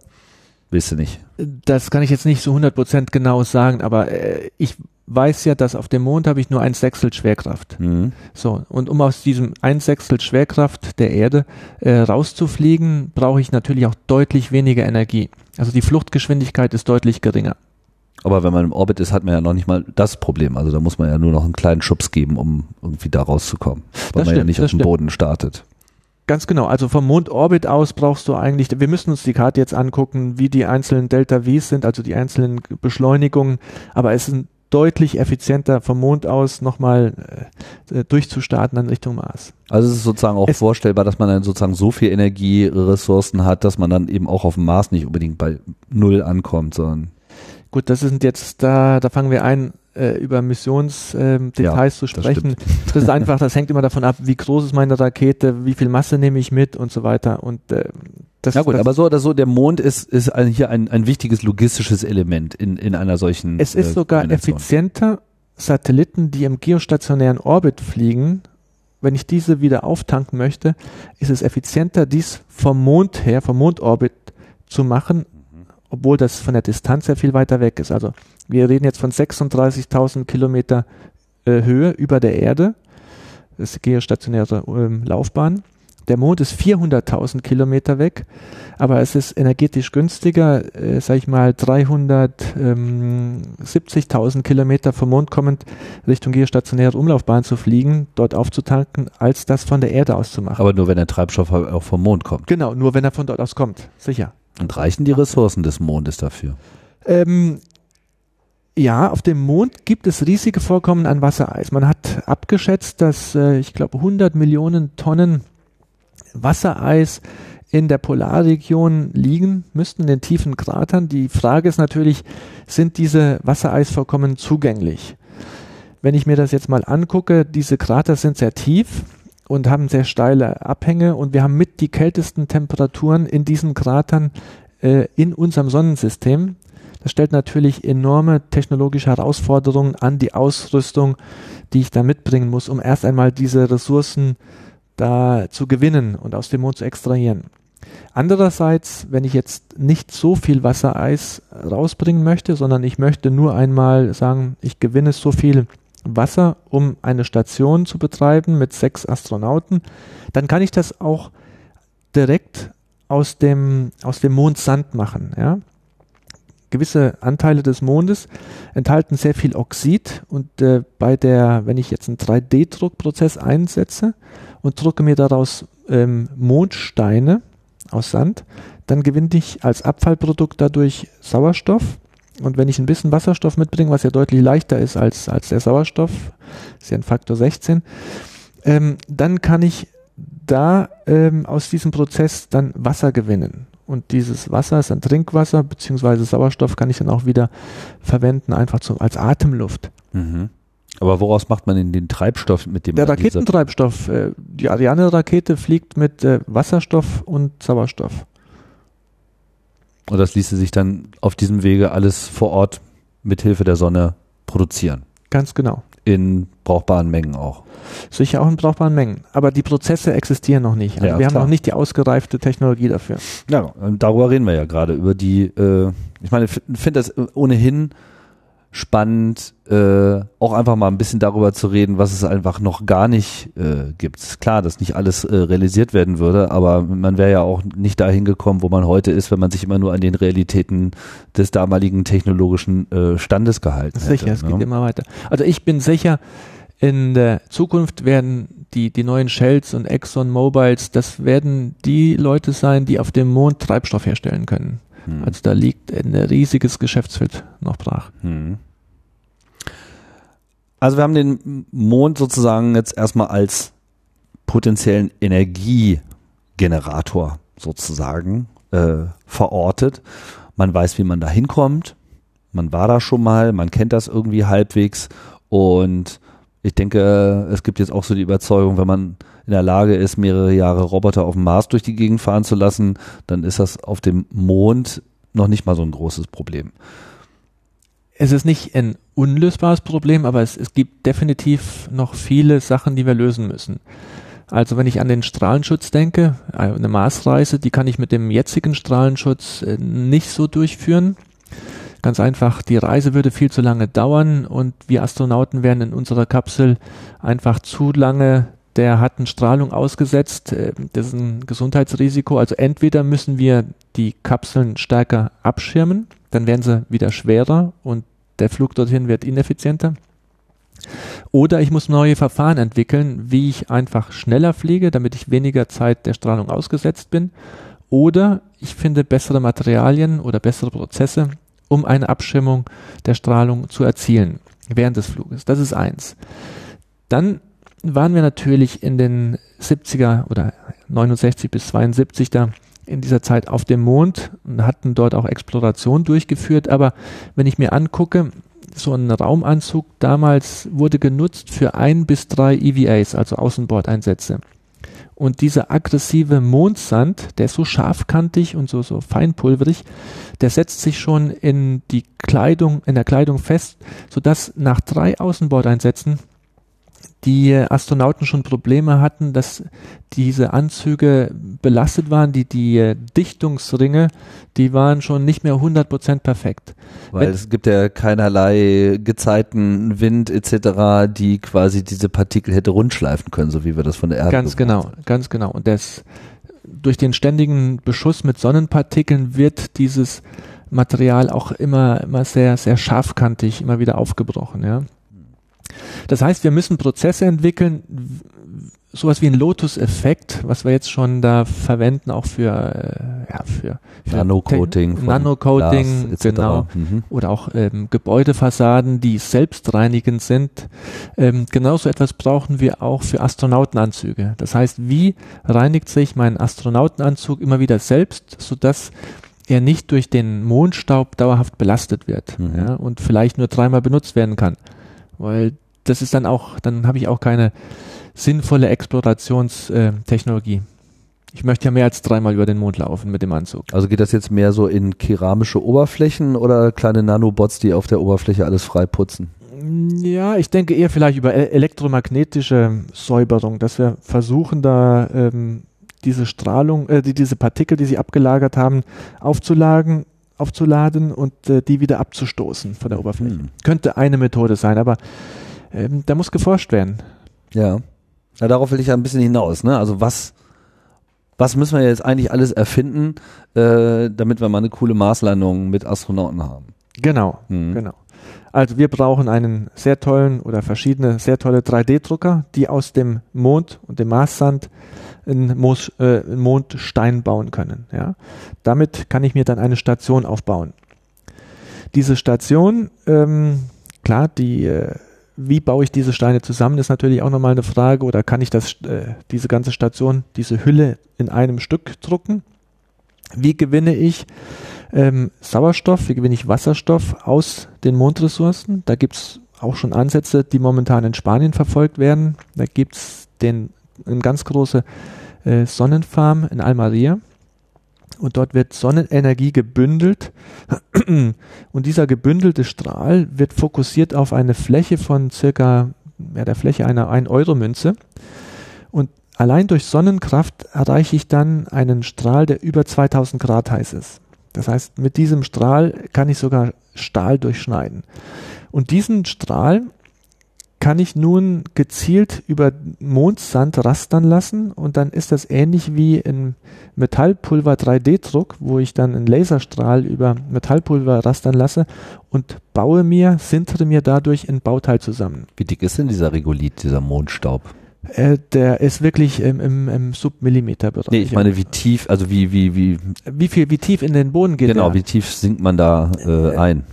Willst du nicht? Das kann ich jetzt nicht so 100% genau sagen, aber äh, ich weiß ja, dass auf dem Mond habe ich nur ein Sechstel Schwerkraft. Mhm. So, und um aus diesem ein Sechstel Schwerkraft der Erde äh, rauszufliegen, brauche ich natürlich auch deutlich weniger Energie. Also die Fluchtgeschwindigkeit ist deutlich geringer. Aber wenn man im Orbit ist, hat man ja noch nicht mal das Problem. Also da muss man ja nur noch einen kleinen Schubs geben, um irgendwie da rauszukommen. Weil das man stimmt, ja nicht auf dem Boden startet. Ganz genau. Also vom Mondorbit aus brauchst du eigentlich, wir müssen uns die Karte jetzt angucken, wie die einzelnen Delta Vs sind, also die einzelnen Beschleunigungen. Aber es ist deutlich effizienter vom Mond aus nochmal äh, durchzustarten in Richtung Mars. Also es ist sozusagen auch es vorstellbar, dass man dann sozusagen so viel Energieressourcen hat, dass man dann eben auch auf dem Mars nicht unbedingt bei Null ankommt, sondern Gut, das sind jetzt da, da fangen wir ein, äh, über Missionsdetails ähm, ja, zu sprechen. Das, das, ist einfach, das hängt immer davon ab, wie groß ist meine Rakete, wie viel Masse nehme ich mit und so weiter. Und äh, das, ja gut, das, aber so oder so, der Mond ist, ist hier ein, ein wichtiges logistisches Element in, in einer solchen. Es ist äh, sogar effizienter, Satelliten, die im geostationären Orbit fliegen, wenn ich diese wieder auftanken möchte, ist es effizienter, dies vom Mond her, vom Mondorbit zu machen, obwohl das von der Distanz her viel weiter weg ist. Also wir reden jetzt von 36.000 Kilometer äh, Höhe über der Erde. Das ist geostationäre ähm, Laufbahn. Der Mond ist 400.000 Kilometer weg, aber es ist energetisch günstiger, äh, sag ich mal, 370.000 ähm, Kilometer vom Mond kommend Richtung geostationäre Umlaufbahn zu fliegen, dort aufzutanken, als das von der Erde aus zu machen. Aber nur wenn der Treibstoff auch vom Mond kommt. Genau, nur wenn er von dort aus kommt, sicher. Und reichen die Ressourcen des Mondes dafür? Ähm, ja, auf dem Mond gibt es riesige Vorkommen an Wassereis. Man hat abgeschätzt, dass äh, ich glaube 100 Millionen Tonnen Wassereis in der Polarregion liegen müssten, in den tiefen Kratern. Die Frage ist natürlich, sind diese Wassereisvorkommen zugänglich? Wenn ich mir das jetzt mal angucke, diese Krater sind sehr tief und haben sehr steile Abhänge und wir haben mit die kältesten Temperaturen in diesen Kratern äh, in unserem Sonnensystem. Das stellt natürlich enorme technologische Herausforderungen an die Ausrüstung, die ich da mitbringen muss, um erst einmal diese Ressourcen da zu gewinnen und aus dem Mond zu extrahieren. Andererseits, wenn ich jetzt nicht so viel Wassereis rausbringen möchte, sondern ich möchte nur einmal sagen, ich gewinne so viel Wasser, um eine Station zu betreiben mit sechs Astronauten, dann kann ich das auch direkt aus dem, aus dem Mondsand machen. Ja? Gewisse Anteile des Mondes enthalten sehr viel Oxid und äh, bei der, wenn ich jetzt einen 3D-Druckprozess einsetze und drucke mir daraus ähm, Mondsteine aus Sand, dann gewinne ich als Abfallprodukt dadurch Sauerstoff und wenn ich ein bisschen Wasserstoff mitbringe, was ja deutlich leichter ist als, als der Sauerstoff, ist ja ein Faktor 16, ähm, dann kann ich da ähm, aus diesem Prozess dann Wasser gewinnen. Und dieses Wasser ist dann Trinkwasser, beziehungsweise Sauerstoff kann ich dann auch wieder verwenden, einfach zum, als Atemluft. Mhm. Aber woraus macht man denn den Treibstoff mit dem? Der Raketentreibstoff. Äh, die Ariane-Rakete fliegt mit äh, Wasserstoff und Sauerstoff. Und das ließe sich dann auf diesem Wege alles vor Ort mit Hilfe der Sonne produzieren. Ganz genau. In brauchbaren Mengen auch. Sicher auch in brauchbaren Mengen. Aber die Prozesse existieren noch nicht. Also ja, wir klar. haben noch nicht die ausgereifte Technologie dafür. Ja, darüber reden wir ja gerade. Über die, äh, ich meine, ich finde das ohnehin spannend, äh, auch einfach mal ein bisschen darüber zu reden, was es einfach noch gar nicht äh, gibt. Klar, dass nicht alles äh, realisiert werden würde, aber man wäre ja auch nicht dahin gekommen, wo man heute ist, wenn man sich immer nur an den Realitäten des damaligen technologischen äh, Standes gehalten sicher, hätte. Sicher, es ne? geht immer weiter. Also ich bin sicher, in der Zukunft werden die, die neuen Shells und Exxon Mobiles, das werden die Leute sein, die auf dem Mond Treibstoff herstellen können. Hm. Also da liegt ein riesiges Geschäftsfeld noch brach. Hm. Also wir haben den Mond sozusagen jetzt erstmal als potenziellen Energiegenerator sozusagen äh, verortet. Man weiß, wie man da hinkommt. Man war da schon mal, man kennt das irgendwie halbwegs und ich denke, es gibt jetzt auch so die Überzeugung, wenn man in der Lage ist, mehrere Jahre Roboter auf dem Mars durch die Gegend fahren zu lassen, dann ist das auf dem Mond noch nicht mal so ein großes Problem. Es ist nicht ein unlösbares Problem, aber es, es gibt definitiv noch viele Sachen, die wir lösen müssen. Also wenn ich an den Strahlenschutz denke, eine Marsreise, die kann ich mit dem jetzigen Strahlenschutz äh, nicht so durchführen. Ganz einfach, die Reise würde viel zu lange dauern und wir Astronauten wären in unserer Kapsel einfach zu lange der harten Strahlung ausgesetzt. Äh, das ist ein Gesundheitsrisiko. Also entweder müssen wir die Kapseln stärker abschirmen, dann werden sie wieder schwerer und der Flug dorthin wird ineffizienter. Oder ich muss neue Verfahren entwickeln, wie ich einfach schneller fliege, damit ich weniger Zeit der Strahlung ausgesetzt bin. Oder ich finde bessere Materialien oder bessere Prozesse, um eine Abschirmung der Strahlung zu erzielen während des Fluges. Das ist eins. Dann waren wir natürlich in den 70er oder 69 bis 72 da in dieser Zeit auf dem Mond und hatten dort auch Exploration durchgeführt. Aber wenn ich mir angucke, so ein Raumanzug damals wurde genutzt für ein bis drei EVAs, also Außenbordeinsätze. Und dieser aggressive Mondsand, der ist so scharfkantig und so, so feinpulverig, der setzt sich schon in die Kleidung, in der Kleidung fest, sodass nach drei Außenbordeinsätzen die Astronauten schon Probleme hatten, dass diese Anzüge belastet waren, die, die Dichtungsringe, die waren schon nicht mehr 100% perfekt. Weil Wenn, es gibt ja keinerlei Gezeiten, Wind etc., die quasi diese Partikel hätte rundschleifen können, so wie wir das von der Erde Ganz genau, haben. ganz genau. Und das, durch den ständigen Beschuss mit Sonnenpartikeln wird dieses Material auch immer, immer sehr, sehr scharfkantig, immer wieder aufgebrochen, ja. Das heißt, wir müssen Prozesse entwickeln, sowas wie ein Lotus-Effekt, was wir jetzt schon da verwenden, auch für, äh, ja, für, für Nanocoating, Te- Nanocoating, Glas genau. Mhm. Oder auch ähm, Gebäudefassaden, die selbstreinigend sind. Ähm, genauso etwas brauchen wir auch für Astronautenanzüge. Das heißt, wie reinigt sich mein Astronautenanzug immer wieder selbst, sodass er nicht durch den Mondstaub dauerhaft belastet wird Mhm. ja, und vielleicht nur dreimal benutzt werden kann. Weil das ist dann auch, dann habe ich auch keine sinnvolle Explorationstechnologie. Ich möchte ja mehr als dreimal über den Mond laufen mit dem Anzug. Also geht das jetzt mehr so in keramische Oberflächen oder kleine Nanobots, die auf der Oberfläche alles frei putzen? Ja, ich denke eher vielleicht über e- elektromagnetische Säuberung, dass wir versuchen da ähm, diese Strahlung, äh, die, diese Partikel, die sie abgelagert haben, aufzulagen, aufzuladen und äh, die wieder abzustoßen von der Oberfläche. Hm. Könnte eine Methode sein, aber ähm, da muss geforscht werden. Ja. ja. Darauf will ich ja ein bisschen hinaus. Ne? Also was, was müssen wir jetzt eigentlich alles erfinden, äh, damit wir mal eine coole Marslandung mit Astronauten haben? Genau, Mhm. genau. Also wir brauchen einen sehr tollen oder verschiedene sehr tolle 3D-Drucker, die aus dem Mond und dem Marssand einen, Moos, äh, einen Mondstein bauen können. Ja? Damit kann ich mir dann eine Station aufbauen. Diese Station, ähm, klar, die, äh, wie baue ich diese Steine zusammen, ist natürlich auch nochmal eine Frage. Oder kann ich das, äh, diese ganze Station, diese Hülle in einem Stück drucken? Wie gewinne ich ähm, Sauerstoff, wie gewinne ich Wasserstoff aus den Mondressourcen? Da gibt es auch schon Ansätze, die momentan in Spanien verfolgt werden. Da gibt es eine ganz große äh, Sonnenfarm in Almeria. Und dort wird Sonnenenergie gebündelt. <clears throat> Und dieser gebündelte Strahl wird fokussiert auf eine Fläche von circa ja, der Fläche einer 1-Euro-Münze. Und allein durch Sonnenkraft erreiche ich dann einen Strahl, der über 2000 Grad heiß ist. Das heißt, mit diesem Strahl kann ich sogar Stahl durchschneiden. Und diesen Strahl kann ich nun gezielt über Mondsand rastern lassen und dann ist das ähnlich wie in Metallpulver 3D-Druck, wo ich dann einen Laserstrahl über Metallpulver rastern lasse und baue mir, sintere mir dadurch ein Bauteil zusammen. Wie dick ist denn dieser Regolith, dieser Mondstaub? Äh, der ist wirklich im, im, im Submillimeterbereich. Nee, ich meine, wie tief, also wie, wie, wie, wie viel, wie tief in den Boden geht genau, der? wie tief sinkt man da äh, ein?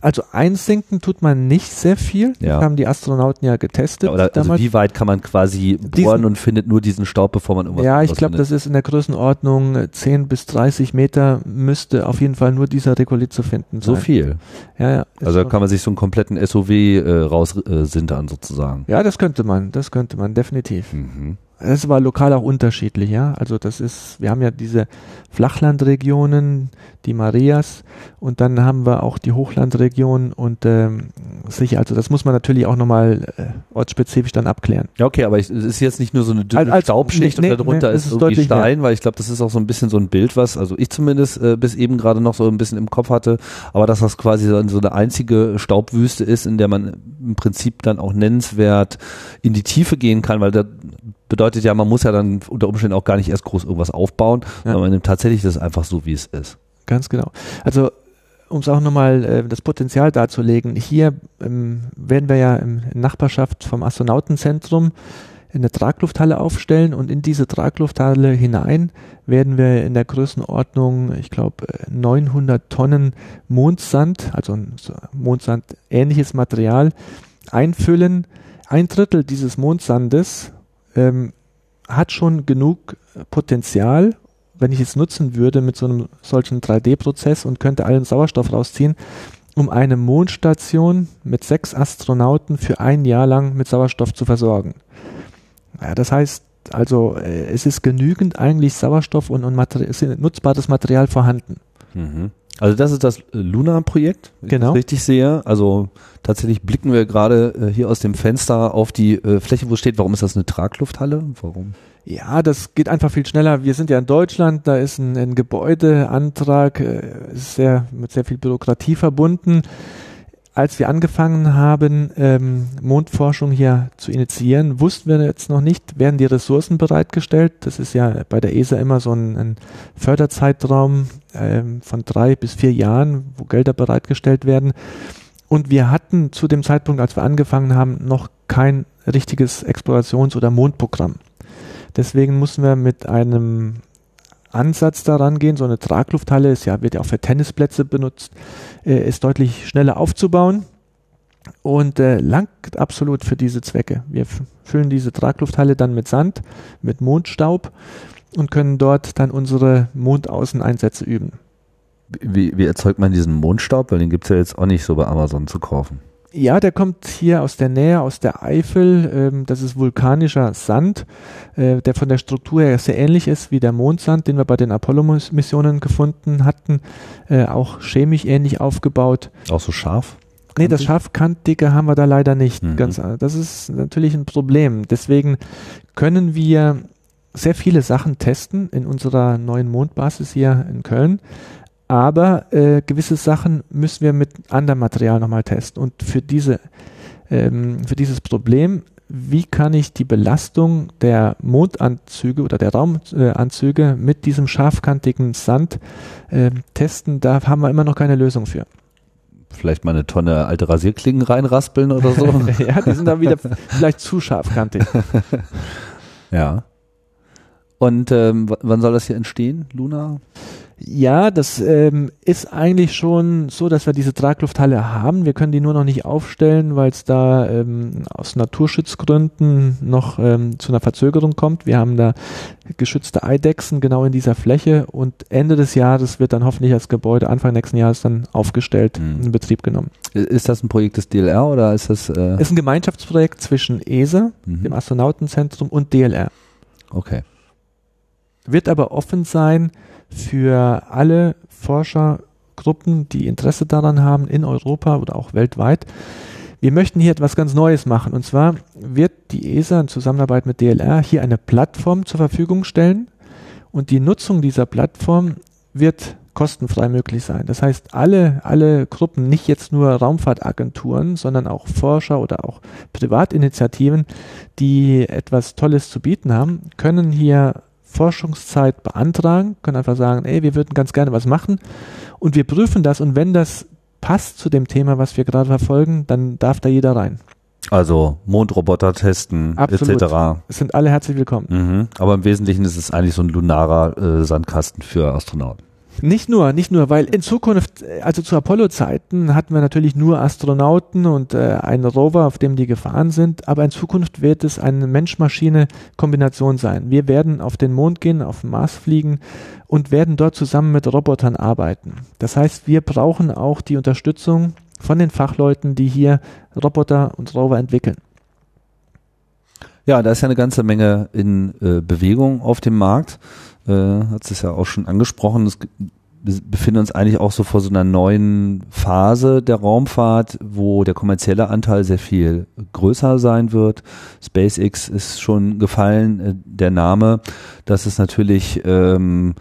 Also einsinken tut man nicht sehr viel. Ja. Das haben die Astronauten ja getestet Oder also wie weit kann man quasi bohren Diesen- und findet nur diesen Staub, bevor man irgendwas ja, ich glaube, das ist in der Größenordnung äh, 10 bis 30 Meter müsste auf jeden Fall nur dieser Regolith zu finden sein. so viel. Ja, ja. Also kann man sich so einen kompletten SOW äh, raussintern äh, sintern sozusagen. ja, das könnte man, das könnte man definitiv. Mhm. Es war lokal auch unterschiedlich, ja. Also das ist, wir haben ja diese Flachlandregionen, die Marias und dann haben wir auch die Hochlandregionen und ähm, sicher, also das muss man natürlich auch nochmal äh, ortsspezifisch dann abklären. Ja, okay, aber es ist jetzt nicht nur so eine dünne Als- als- Staubschicht nee, und darunter nee, ist es ist irgendwie deutlich mehr. Stein, weil ich glaube, das ist auch so ein bisschen so ein Bild, was, also ich zumindest äh, bis eben gerade noch so ein bisschen im Kopf hatte, aber dass das quasi so so eine einzige Staubwüste ist, in der man im Prinzip dann auch nennenswert in die Tiefe gehen kann, weil da bedeutet ja, man muss ja dann unter Umständen auch gar nicht erst groß irgendwas aufbauen, Ja. sondern man nimmt tatsächlich das einfach so, wie es ist. Ganz genau. Also um es auch nochmal äh, das Potenzial darzulegen, hier ähm, werden wir ja in Nachbarschaft vom Astronautenzentrum eine Traglufthalle aufstellen und in diese Traglufthalle hinein werden wir in der Größenordnung, ich glaube, 900 Tonnen Mondsand, also Mondsand ähnliches Material, einfüllen. Ein Drittel dieses Mondsandes ähm, hat schon genug Potenzial, wenn ich es nutzen würde mit so einem solchen 3D-Prozess und könnte allen Sauerstoff rausziehen, um eine Mondstation mit sechs Astronauten für ein Jahr lang mit Sauerstoff zu versorgen. Ja, das heißt, also äh, es ist genügend eigentlich Sauerstoff und, und ist nutzbares Material vorhanden. Mhm. Also das ist das äh, Luna-Projekt, wenn Genau. ich das richtig sehe. Also tatsächlich blicken wir gerade äh, hier aus dem Fenster auf die äh, Fläche, wo steht, warum ist das eine Traglufthalle? Warum? Ja, das geht einfach viel schneller. Wir sind ja in Deutschland, da ist ein, ein Gebäudeantrag, äh, sehr, mit sehr viel Bürokratie verbunden. Als wir angefangen haben, ähm, Mondforschung hier zu initiieren, wussten wir jetzt noch nicht, werden die Ressourcen bereitgestellt. Das ist ja bei der ESA immer so ein, ein Förderzeitraum ähm, von drei bis vier Jahren, wo Gelder bereitgestellt werden. Und wir hatten zu dem Zeitpunkt, als wir angefangen haben, noch kein richtiges Explorations- oder Mondprogramm. Deswegen müssen wir mit einem Ansatz daran gehen. So eine Traglufthalle ist ja, wird ja auch für Tennisplätze benutzt, äh, ist deutlich schneller aufzubauen und äh, langt absolut für diese Zwecke. Wir füllen diese Traglufthalle dann mit Sand, mit Mondstaub und können dort dann unsere Mondaußeneinsätze üben. Wie, wie erzeugt man diesen Mondstaub? Weil den gibt es ja jetzt auch nicht so bei Amazon zu kaufen. Ja, der kommt hier aus der Nähe, aus der Eifel. Ähm, das ist vulkanischer Sand, äh, der von der Struktur her sehr ähnlich ist wie der Mondsand, den wir bei den Apollo-Missionen gefunden hatten. Äh, auch chemisch ähnlich aufgebaut. Auch so scharf? Nee, das Scharfkantige haben wir da leider nicht. Mhm. Ganz, das ist natürlich ein Problem. Deswegen können wir sehr viele Sachen testen in unserer neuen Mondbasis hier in Köln. Aber äh, gewisse Sachen müssen wir mit anderem Material nochmal testen. Und für diese, ähm, für dieses Problem, wie kann ich die Belastung der Mondanzüge oder der Raumanzüge mit diesem scharfkantigen Sand äh, testen, da haben wir immer noch keine Lösung für vielleicht mal eine Tonne alte Rasierklingen reinraspeln oder so. <laughs> ja, die sind dann wieder <laughs> vielleicht zu scharfkantig. ja. Und ähm, wann soll das hier entstehen, Luna? Ja, das ähm, ist eigentlich schon so, dass wir diese Traglufthalle haben. Wir können die nur noch nicht aufstellen, weil es da ähm, aus Naturschutzgründen noch ähm, zu einer Verzögerung kommt. Wir haben da geschützte Eidechsen genau in dieser Fläche und Ende des Jahres wird dann hoffentlich das Gebäude Anfang nächsten Jahres dann aufgestellt mhm. in Betrieb genommen. Ist das ein Projekt des DLR oder ist das? Äh ist ein Gemeinschaftsprojekt zwischen ESA, mhm. dem Astronautenzentrum und DLR. Okay. Wird aber offen sein für alle Forschergruppen, die Interesse daran haben, in Europa oder auch weltweit. Wir möchten hier etwas ganz Neues machen. Und zwar wird die ESA in Zusammenarbeit mit DLR hier eine Plattform zur Verfügung stellen. Und die Nutzung dieser Plattform wird kostenfrei möglich sein. Das heißt, alle, alle Gruppen, nicht jetzt nur Raumfahrtagenturen, sondern auch Forscher oder auch Privatinitiativen, die etwas Tolles zu bieten haben, können hier Forschungszeit beantragen, können einfach sagen, ey, wir würden ganz gerne was machen und wir prüfen das und wenn das passt zu dem Thema, was wir gerade verfolgen, dann darf da jeder rein. Also Mondroboter testen Absolut. etc. Es sind alle herzlich willkommen. Mhm. Aber im Wesentlichen ist es eigentlich so ein lunarer äh, Sandkasten für Astronauten. Nicht nur, nicht nur, weil in Zukunft, also zu Apollo-Zeiten hatten wir natürlich nur Astronauten und äh, einen Rover, auf dem die gefahren sind, aber in Zukunft wird es eine Mensch-Maschine-Kombination sein. Wir werden auf den Mond gehen, auf den Mars fliegen und werden dort zusammen mit Robotern arbeiten. Das heißt, wir brauchen auch die Unterstützung von den Fachleuten, die hier Roboter und Rover entwickeln. Ja, da ist ja eine ganze Menge in äh, Bewegung auf dem Markt äh, hat es ja auch schon angesprochen. Es, wir befinden uns eigentlich auch so vor so einer neuen Phase der Raumfahrt, wo der kommerzielle Anteil sehr viel größer sein wird. SpaceX ist schon gefallen, äh, der Name. Das ist natürlich ähm,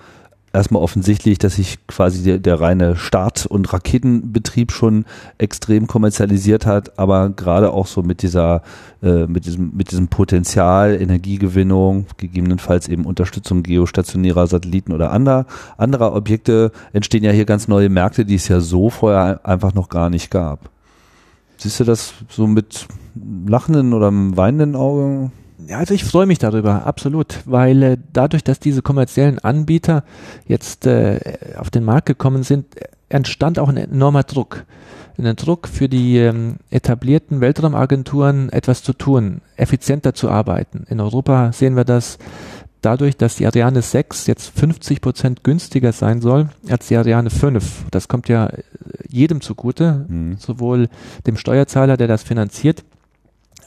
erstmal offensichtlich, dass sich quasi der, der reine Start- und Raketenbetrieb schon extrem kommerzialisiert hat, aber gerade auch so mit dieser, äh, mit diesem, mit diesem Potenzial, Energiegewinnung, gegebenenfalls eben Unterstützung geostationärer Satelliten oder anderer, anderer Objekte entstehen ja hier ganz neue Märkte, die es ja so vorher einfach noch gar nicht gab. Siehst du das so mit lachenden oder weinenden Augen? Ja, also ich freue mich darüber, absolut, weil äh, dadurch, dass diese kommerziellen Anbieter jetzt äh, auf den Markt gekommen sind, entstand auch ein enormer Druck. Ein Druck für die ähm, etablierten Weltraumagenturen etwas zu tun, effizienter zu arbeiten. In Europa sehen wir das dadurch, dass die Ariane 6 jetzt 50 Prozent günstiger sein soll als die Ariane 5. Das kommt ja äh, jedem zugute, mhm. sowohl dem Steuerzahler, der das finanziert,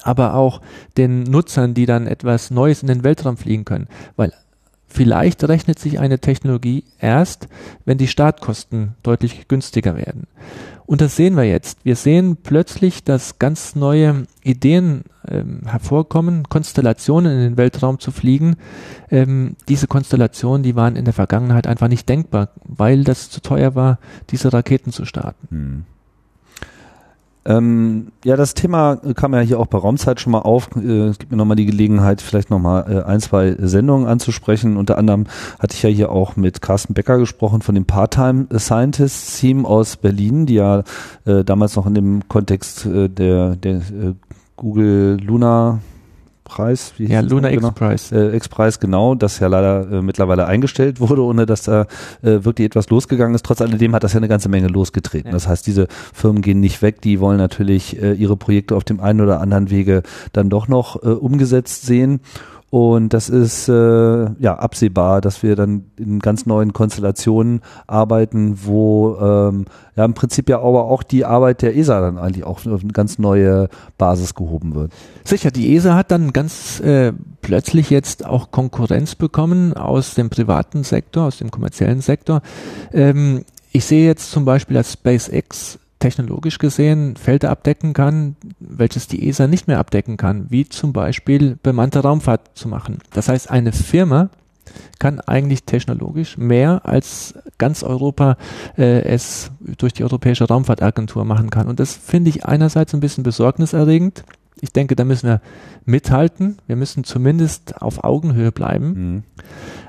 aber auch den Nutzern, die dann etwas Neues in den Weltraum fliegen können. Weil vielleicht rechnet sich eine Technologie erst, wenn die Startkosten deutlich günstiger werden. Und das sehen wir jetzt. Wir sehen plötzlich, dass ganz neue Ideen ähm, hervorkommen, Konstellationen in den Weltraum zu fliegen. Ähm, diese Konstellationen, die waren in der Vergangenheit einfach nicht denkbar, weil das zu teuer war, diese Raketen zu starten. Hm. Ähm, ja, das Thema kam ja hier auch bei Raumzeit schon mal auf. Äh, es gibt mir nochmal die Gelegenheit, vielleicht nochmal äh, ein, zwei Sendungen anzusprechen. Unter anderem hatte ich ja hier auch mit Carsten Becker gesprochen von dem Part-Time Scientists Team aus Berlin, die ja äh, damals noch in dem Kontext äh, der, der äh, Google Luna Preis. Wie ja, Lunar genau? X-Prize. Äh, X-Prize, genau, das ja leider äh, mittlerweile eingestellt <laughs> wurde, ohne dass da äh, wirklich etwas losgegangen ist. Trotz alledem hat das ja eine ganze Menge losgetreten. Ja. Das heißt, diese Firmen gehen nicht weg, die wollen natürlich äh, ihre Projekte auf dem einen oder anderen Wege dann doch noch äh, umgesetzt sehen. Und das ist äh, ja absehbar, dass wir dann in ganz neuen Konstellationen arbeiten, wo ähm, ja im Prinzip ja aber auch die Arbeit der ESA dann eigentlich auch auf eine ganz neue Basis gehoben wird. Sicher, die ESA hat dann ganz äh, plötzlich jetzt auch Konkurrenz bekommen aus dem privaten Sektor, aus dem kommerziellen Sektor. Ähm, ich sehe jetzt zum Beispiel, dass SpaceX technologisch gesehen Felder abdecken kann, welches die ESA nicht mehr abdecken kann, wie zum Beispiel bemannte Raumfahrt zu machen. Das heißt, eine Firma kann eigentlich technologisch mehr als ganz Europa äh, es durch die Europäische Raumfahrtagentur machen kann. Und das finde ich einerseits ein bisschen besorgniserregend. Ich denke, da müssen wir mithalten. Wir müssen zumindest auf Augenhöhe bleiben. Mhm.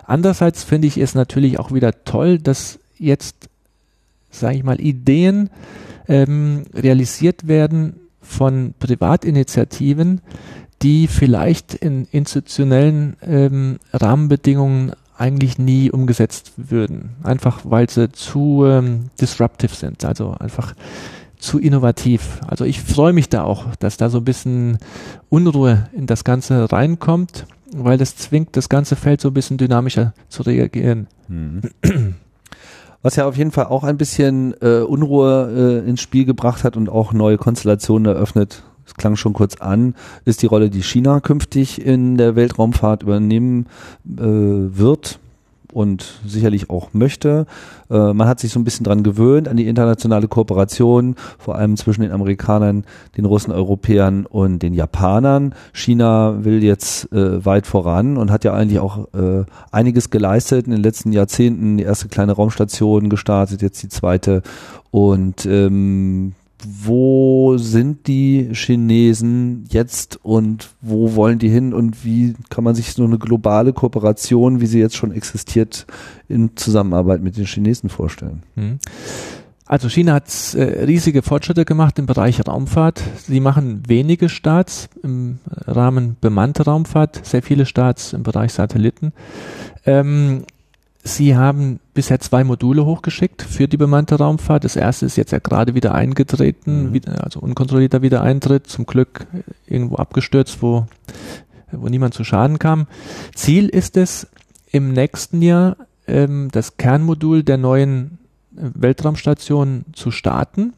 Andererseits finde ich es natürlich auch wieder toll, dass jetzt, sage ich mal, Ideen ähm, realisiert werden von Privatinitiativen, die vielleicht in institutionellen ähm, Rahmenbedingungen eigentlich nie umgesetzt würden. Einfach weil sie zu ähm, disruptive sind, also einfach zu innovativ. Also ich freue mich da auch, dass da so ein bisschen Unruhe in das Ganze reinkommt, weil das zwingt das ganze Feld so ein bisschen dynamischer zu reagieren. Mhm. <clears throat> Was ja auf jeden Fall auch ein bisschen äh, Unruhe äh, ins Spiel gebracht hat und auch neue Konstellationen eröffnet. Es klang schon kurz an, ist die Rolle, die China künftig in der Weltraumfahrt übernehmen äh, wird und sicherlich auch möchte. Äh, man hat sich so ein bisschen dran gewöhnt an die internationale Kooperation, vor allem zwischen den Amerikanern, den Russen, Europäern und den Japanern. China will jetzt äh, weit voran und hat ja eigentlich auch äh, einiges geleistet in den letzten Jahrzehnten. Die erste kleine Raumstation gestartet, jetzt die zweite und ähm, wo sind die Chinesen jetzt und wo wollen die hin und wie kann man sich so eine globale Kooperation, wie sie jetzt schon existiert, in Zusammenarbeit mit den Chinesen vorstellen? Mhm. Also China hat äh, riesige Fortschritte gemacht im Bereich Raumfahrt. Sie machen wenige Starts im Rahmen bemannter Raumfahrt, sehr viele Starts im Bereich Satelliten. Ähm, Sie haben bisher zwei Module hochgeschickt für die bemannte Raumfahrt. Das erste ist jetzt ja gerade wieder eingetreten, mhm. also unkontrollierter Wiedereintritt, zum Glück irgendwo abgestürzt, wo, wo niemand zu Schaden kam. Ziel ist es, im nächsten Jahr ähm, das Kernmodul der neuen Weltraumstation zu starten.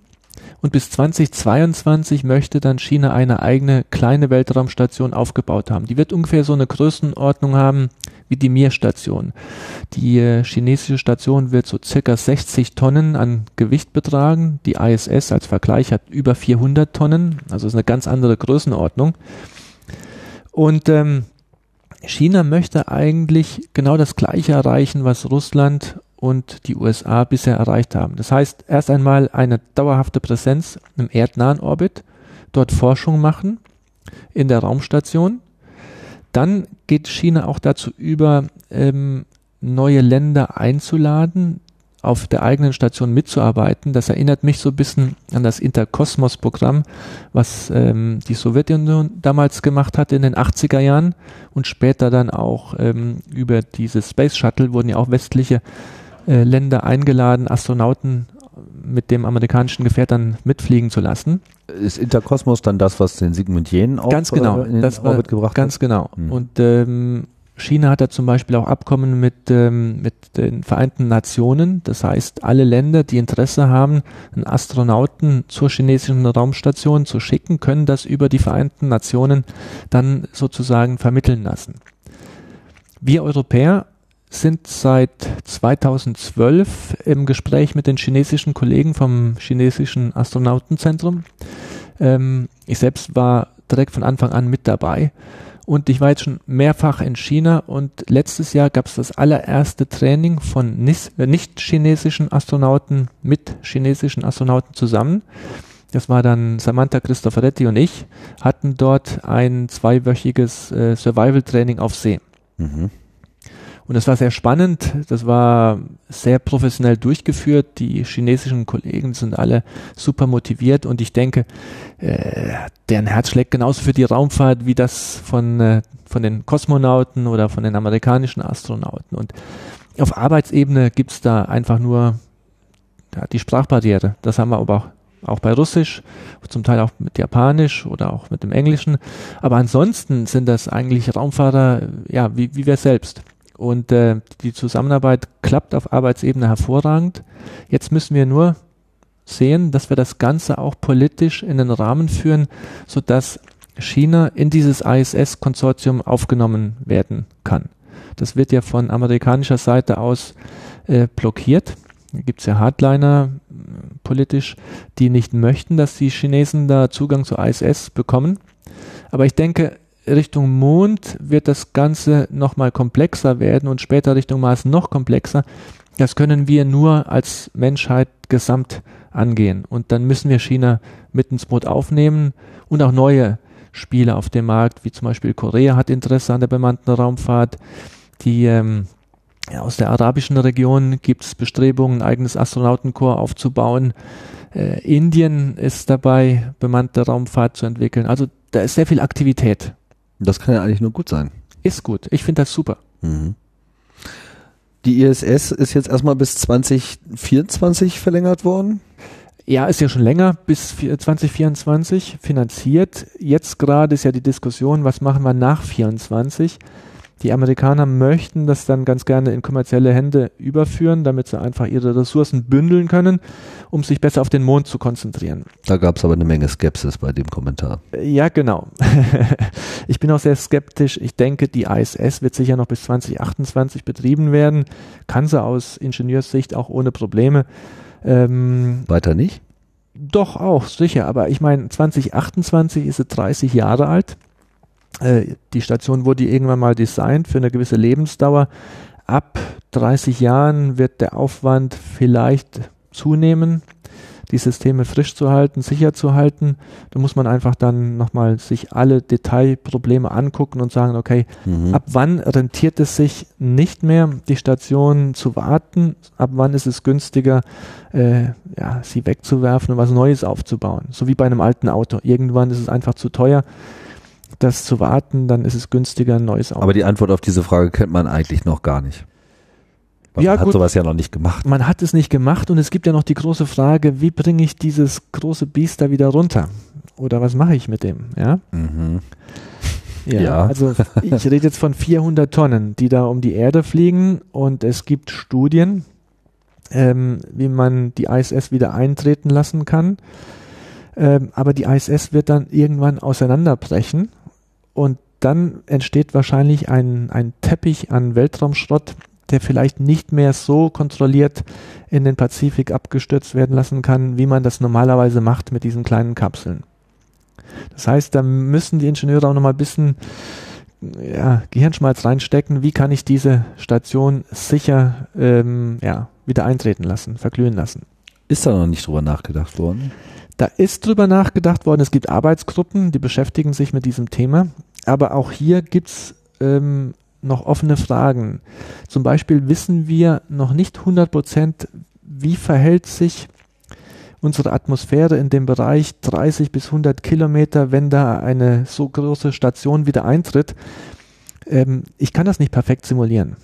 Und bis 2022 möchte dann China eine eigene kleine Weltraumstation aufgebaut haben. Die wird ungefähr so eine Größenordnung haben wie die Mir-Station. Die äh, chinesische Station wird so circa 60 Tonnen an Gewicht betragen. Die ISS als Vergleich hat über 400 Tonnen, also ist eine ganz andere Größenordnung. Und ähm, China möchte eigentlich genau das Gleiche erreichen, was Russland und die USA bisher erreicht haben. Das heißt, erst einmal eine dauerhafte Präsenz im erdnahen Orbit, dort Forschung machen in der Raumstation dann geht China auch dazu über, ähm, neue Länder einzuladen, auf der eigenen Station mitzuarbeiten. Das erinnert mich so ein bisschen an das Interkosmos-Programm, was ähm, die Sowjetunion damals gemacht hat in den 80er Jahren und später dann auch ähm, über diese Space Shuttle wurden ja auch westliche äh, Länder eingeladen, Astronauten mit dem amerikanischen Gefährt dann mitfliegen zu lassen. Ist Interkosmos dann das, was den Sigmund Jähn auch ganz genau, in den das Orbit gebracht ganz hat? Ganz genau. Hm. Und ähm, China hat da zum Beispiel auch Abkommen mit, ähm, mit den Vereinten Nationen. Das heißt, alle Länder, die Interesse haben, einen Astronauten zur chinesischen Raumstation zu schicken, können das über die Vereinten Nationen dann sozusagen vermitteln lassen. Wir Europäer sind seit 2012 im Gespräch mit den chinesischen Kollegen vom chinesischen Astronautenzentrum. Ähm, ich selbst war direkt von Anfang an mit dabei und ich war jetzt schon mehrfach in China und letztes Jahr gab es das allererste Training von äh, nicht-chinesischen Astronauten mit chinesischen Astronauten zusammen. Das war dann Samantha Cristoforetti und ich, hatten dort ein zweiwöchiges äh, Survival-Training auf See. Mhm. Und es war sehr spannend, das war sehr professionell durchgeführt. Die chinesischen Kollegen sind alle super motiviert und ich denke, äh, deren Herz schlägt genauso für die Raumfahrt wie das von, äh, von den Kosmonauten oder von den amerikanischen Astronauten. Und auf Arbeitsebene gibt's da einfach nur ja, die Sprachbarriere. Das haben wir aber auch auch bei Russisch, zum Teil auch mit Japanisch oder auch mit dem Englischen. Aber ansonsten sind das eigentlich Raumfahrer, ja, wie, wie wir selbst. Und äh, die Zusammenarbeit klappt auf Arbeitsebene hervorragend. Jetzt müssen wir nur sehen, dass wir das Ganze auch politisch in den Rahmen führen, sodass China in dieses ISS-Konsortium aufgenommen werden kann. Das wird ja von amerikanischer Seite aus äh, blockiert. Da gibt es ja Hardliner politisch, die nicht möchten, dass die Chinesen da Zugang zur ISS bekommen. Aber ich denke, Richtung Mond wird das Ganze nochmal komplexer werden und später Richtung Mars noch komplexer. Das können wir nur als Menschheit gesamt angehen. Und dann müssen wir China mit ins Boot aufnehmen und auch neue Spiele auf dem Markt, wie zum Beispiel Korea hat Interesse an der bemannten Raumfahrt. Die ähm, ja, aus der arabischen Region gibt es Bestrebungen, ein eigenes Astronautenkorps aufzubauen. Äh, Indien ist dabei, bemannte Raumfahrt zu entwickeln. Also da ist sehr viel Aktivität. Das kann ja eigentlich nur gut sein. Ist gut. Ich finde das super. Mhm. Die ISS ist jetzt erstmal bis 2024 verlängert worden. Ja, ist ja schon länger, bis 2024 finanziert. Jetzt gerade ist ja die Diskussion, was machen wir nach 2024? Die Amerikaner möchten das dann ganz gerne in kommerzielle Hände überführen, damit sie einfach ihre Ressourcen bündeln können, um sich besser auf den Mond zu konzentrieren. Da gab es aber eine Menge Skepsis bei dem Kommentar. Ja, genau. <laughs> ich bin auch sehr skeptisch. Ich denke, die ISS wird sicher noch bis 2028 betrieben werden. Kann sie aus Ingenieurssicht auch ohne Probleme. Ähm, Weiter nicht? Doch auch, sicher. Aber ich meine, 2028 ist sie 30 Jahre alt. Äh, die Station wurde irgendwann mal designt für eine gewisse Lebensdauer. Ab 30 Jahren wird der Aufwand vielleicht zunehmen, die Systeme frisch zu halten, sicher zu halten. Da muss man einfach dann nochmal sich alle Detailprobleme angucken und sagen, okay, mhm. ab wann rentiert es sich nicht mehr, die Station zu warten? Ab wann ist es günstiger, äh, ja, sie wegzuwerfen und was Neues aufzubauen? So wie bei einem alten Auto. Irgendwann ist es einfach zu teuer das zu warten, dann ist es günstiger, ein neues Auto. Aber die Antwort auf diese Frage kennt man eigentlich noch gar nicht. Man ja, hat gut. sowas ja noch nicht gemacht. Man hat es nicht gemacht und es gibt ja noch die große Frage, wie bringe ich dieses große Biest da wieder runter? Oder was mache ich mit dem? Ja. Mhm. Ja, ja, also ich rede jetzt von 400 Tonnen, die da um die Erde fliegen und es gibt Studien, ähm, wie man die ISS wieder eintreten lassen kann. Ähm, aber die ISS wird dann irgendwann auseinanderbrechen und dann entsteht wahrscheinlich ein, ein Teppich an Weltraumschrott, der vielleicht nicht mehr so kontrolliert in den Pazifik abgestürzt werden lassen kann, wie man das normalerweise macht mit diesen kleinen Kapseln. Das heißt, da müssen die Ingenieure auch nochmal ein bisschen ja, Gehirnschmalz reinstecken, wie kann ich diese Station sicher ähm, ja, wieder eintreten lassen, verglühen lassen. Ist da noch nicht drüber nachgedacht worden? Da ist drüber nachgedacht worden. Es gibt Arbeitsgruppen, die beschäftigen sich mit diesem Thema. Aber auch hier gibt's ähm, noch offene Fragen. Zum Beispiel wissen wir noch nicht 100 Prozent, wie verhält sich unsere Atmosphäre in dem Bereich 30 bis 100 Kilometer, wenn da eine so große Station wieder eintritt. Ähm, ich kann das nicht perfekt simulieren.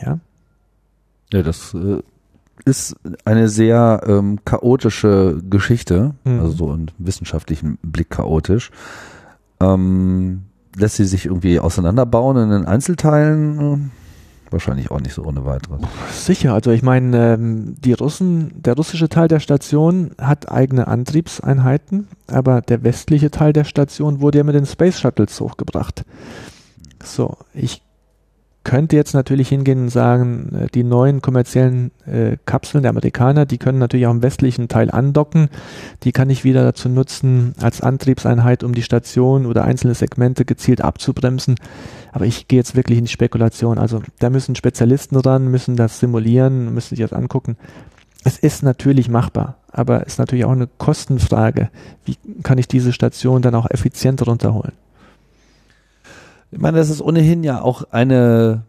Ja. Ja, das äh, ist eine sehr ähm, chaotische Geschichte, mhm. also so im wissenschaftlichen Blick chaotisch. Ähm, lässt sie sich irgendwie auseinanderbauen in den Einzelteilen? Wahrscheinlich auch nicht so ohne weiteres. Sicher, also ich meine, ähm, die Russen, der russische Teil der Station hat eigene Antriebseinheiten, aber der westliche Teil der Station wurde ja mit den Space Shuttles hochgebracht. So, ich könnte jetzt natürlich hingehen und sagen, äh, die neuen kommerziellen äh, Kapseln der Amerikaner, die können natürlich auch im westlichen Teil andocken. Die kann ich wieder dazu nutzen als Antriebseinheit, um die Station oder einzelne Segmente gezielt abzubremsen. Aber ich gehe jetzt wirklich in die Spekulation. Also da müssen Spezialisten ran, müssen das simulieren, müssen sich das angucken. Es ist natürlich machbar, aber es ist natürlich auch eine Kostenfrage. Wie kann ich diese Station dann auch effizient runterholen? Ich meine, das ist ohnehin ja auch eine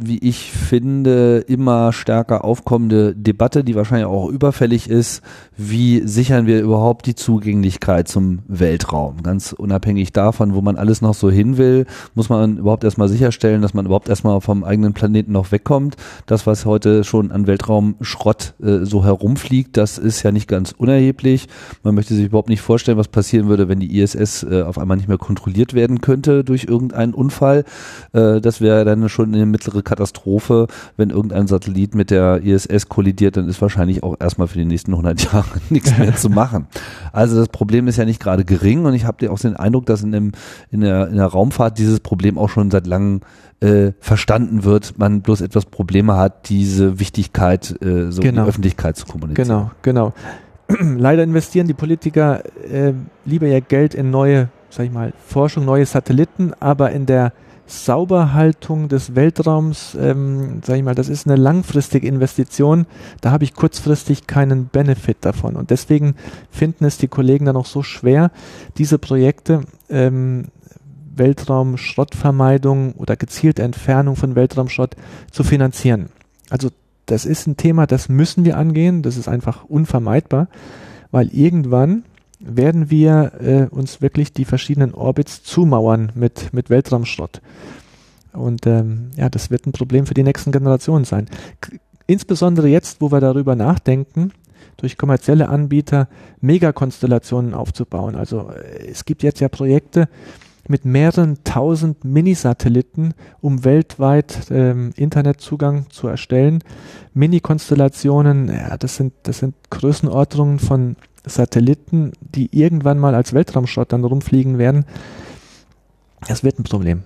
wie ich finde, immer stärker aufkommende Debatte, die wahrscheinlich auch überfällig ist. Wie sichern wir überhaupt die Zugänglichkeit zum Weltraum? Ganz unabhängig davon, wo man alles noch so hin will, muss man überhaupt erstmal sicherstellen, dass man überhaupt erstmal vom eigenen Planeten noch wegkommt. Das, was heute schon an Weltraumschrott äh, so herumfliegt, das ist ja nicht ganz unerheblich. Man möchte sich überhaupt nicht vorstellen, was passieren würde, wenn die ISS äh, auf einmal nicht mehr kontrolliert werden könnte durch irgendeinen Unfall. Äh, das wäre dann schon eine mittlere Katastrophe, wenn irgendein Satellit mit der ISS kollidiert, dann ist wahrscheinlich auch erstmal für die nächsten 100 <laughs> Jahre nichts mehr zu machen. Also das Problem ist ja nicht gerade gering und ich habe auch den Eindruck, dass in, dem, in, der, in der Raumfahrt dieses Problem auch schon seit langem äh, verstanden wird, man bloß etwas Probleme hat, diese Wichtigkeit äh, so genau. in die Öffentlichkeit zu kommunizieren. Genau, genau. <clears throat> Leider investieren die Politiker äh, lieber ihr Geld in neue, sag ich mal, Forschung, neue Satelliten, aber in der Sauberhaltung des Weltraums, ähm, sage ich mal, das ist eine langfristige Investition. Da habe ich kurzfristig keinen Benefit davon. Und deswegen finden es die Kollegen dann auch so schwer, diese Projekte ähm, Weltraumschrottvermeidung oder gezielte Entfernung von Weltraumschrott zu finanzieren. Also das ist ein Thema, das müssen wir angehen. Das ist einfach unvermeidbar, weil irgendwann werden wir äh, uns wirklich die verschiedenen Orbits zumauern mit, mit Weltraumschrott. Und ähm, ja, das wird ein Problem für die nächsten Generationen sein. K insbesondere jetzt, wo wir darüber nachdenken, durch kommerzielle Anbieter Megakonstellationen aufzubauen. Also äh, es gibt jetzt ja Projekte mit mehreren tausend Minisatelliten, um weltweit ähm, Internetzugang zu erstellen. Mini-Konstellationen, ja, das sind, das sind Größenordnungen von Satelliten, die irgendwann mal als Weltraumschrott dann rumfliegen werden, das wird ein Problem.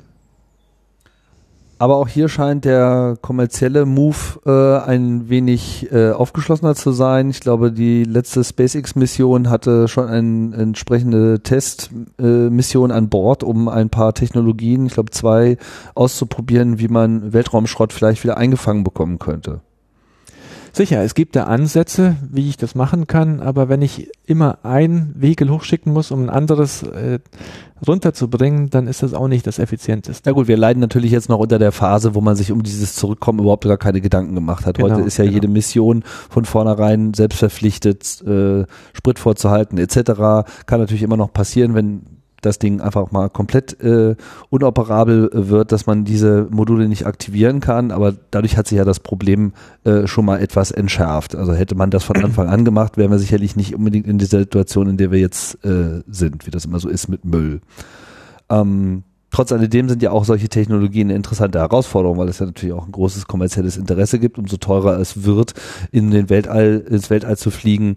Aber auch hier scheint der kommerzielle Move äh, ein wenig äh, aufgeschlossener zu sein. Ich glaube, die letzte SpaceX-Mission hatte schon eine entsprechende Testmission äh, an Bord, um ein paar Technologien, ich glaube zwei, auszuprobieren, wie man Weltraumschrott vielleicht wieder eingefangen bekommen könnte. Sicher, es gibt da Ansätze, wie ich das machen kann, aber wenn ich immer ein Vehikel hochschicken muss, um ein anderes äh, runterzubringen, dann ist das auch nicht das effizienteste. Ja gut, wir leiden natürlich jetzt noch unter der Phase, wo man sich um dieses Zurückkommen überhaupt gar keine Gedanken gemacht hat. Genau, Heute ist ja genau. jede Mission von vornherein selbst verpflichtet, äh, Sprit vorzuhalten etc. Kann natürlich immer noch passieren, wenn das Ding einfach mal komplett äh, unoperabel wird, dass man diese Module nicht aktivieren kann, aber dadurch hat sich ja das Problem äh, schon mal etwas entschärft. Also hätte man das von <clears throat> Anfang an gemacht, wären wir sicherlich nicht unbedingt in dieser Situation, in der wir jetzt äh, sind, wie das immer so ist mit Müll. Ähm, trotz alledem sind ja auch solche Technologien eine interessante Herausforderung, weil es ja natürlich auch ein großes kommerzielles Interesse gibt. Umso teurer es wird, in den Weltall, ins Weltall zu fliegen,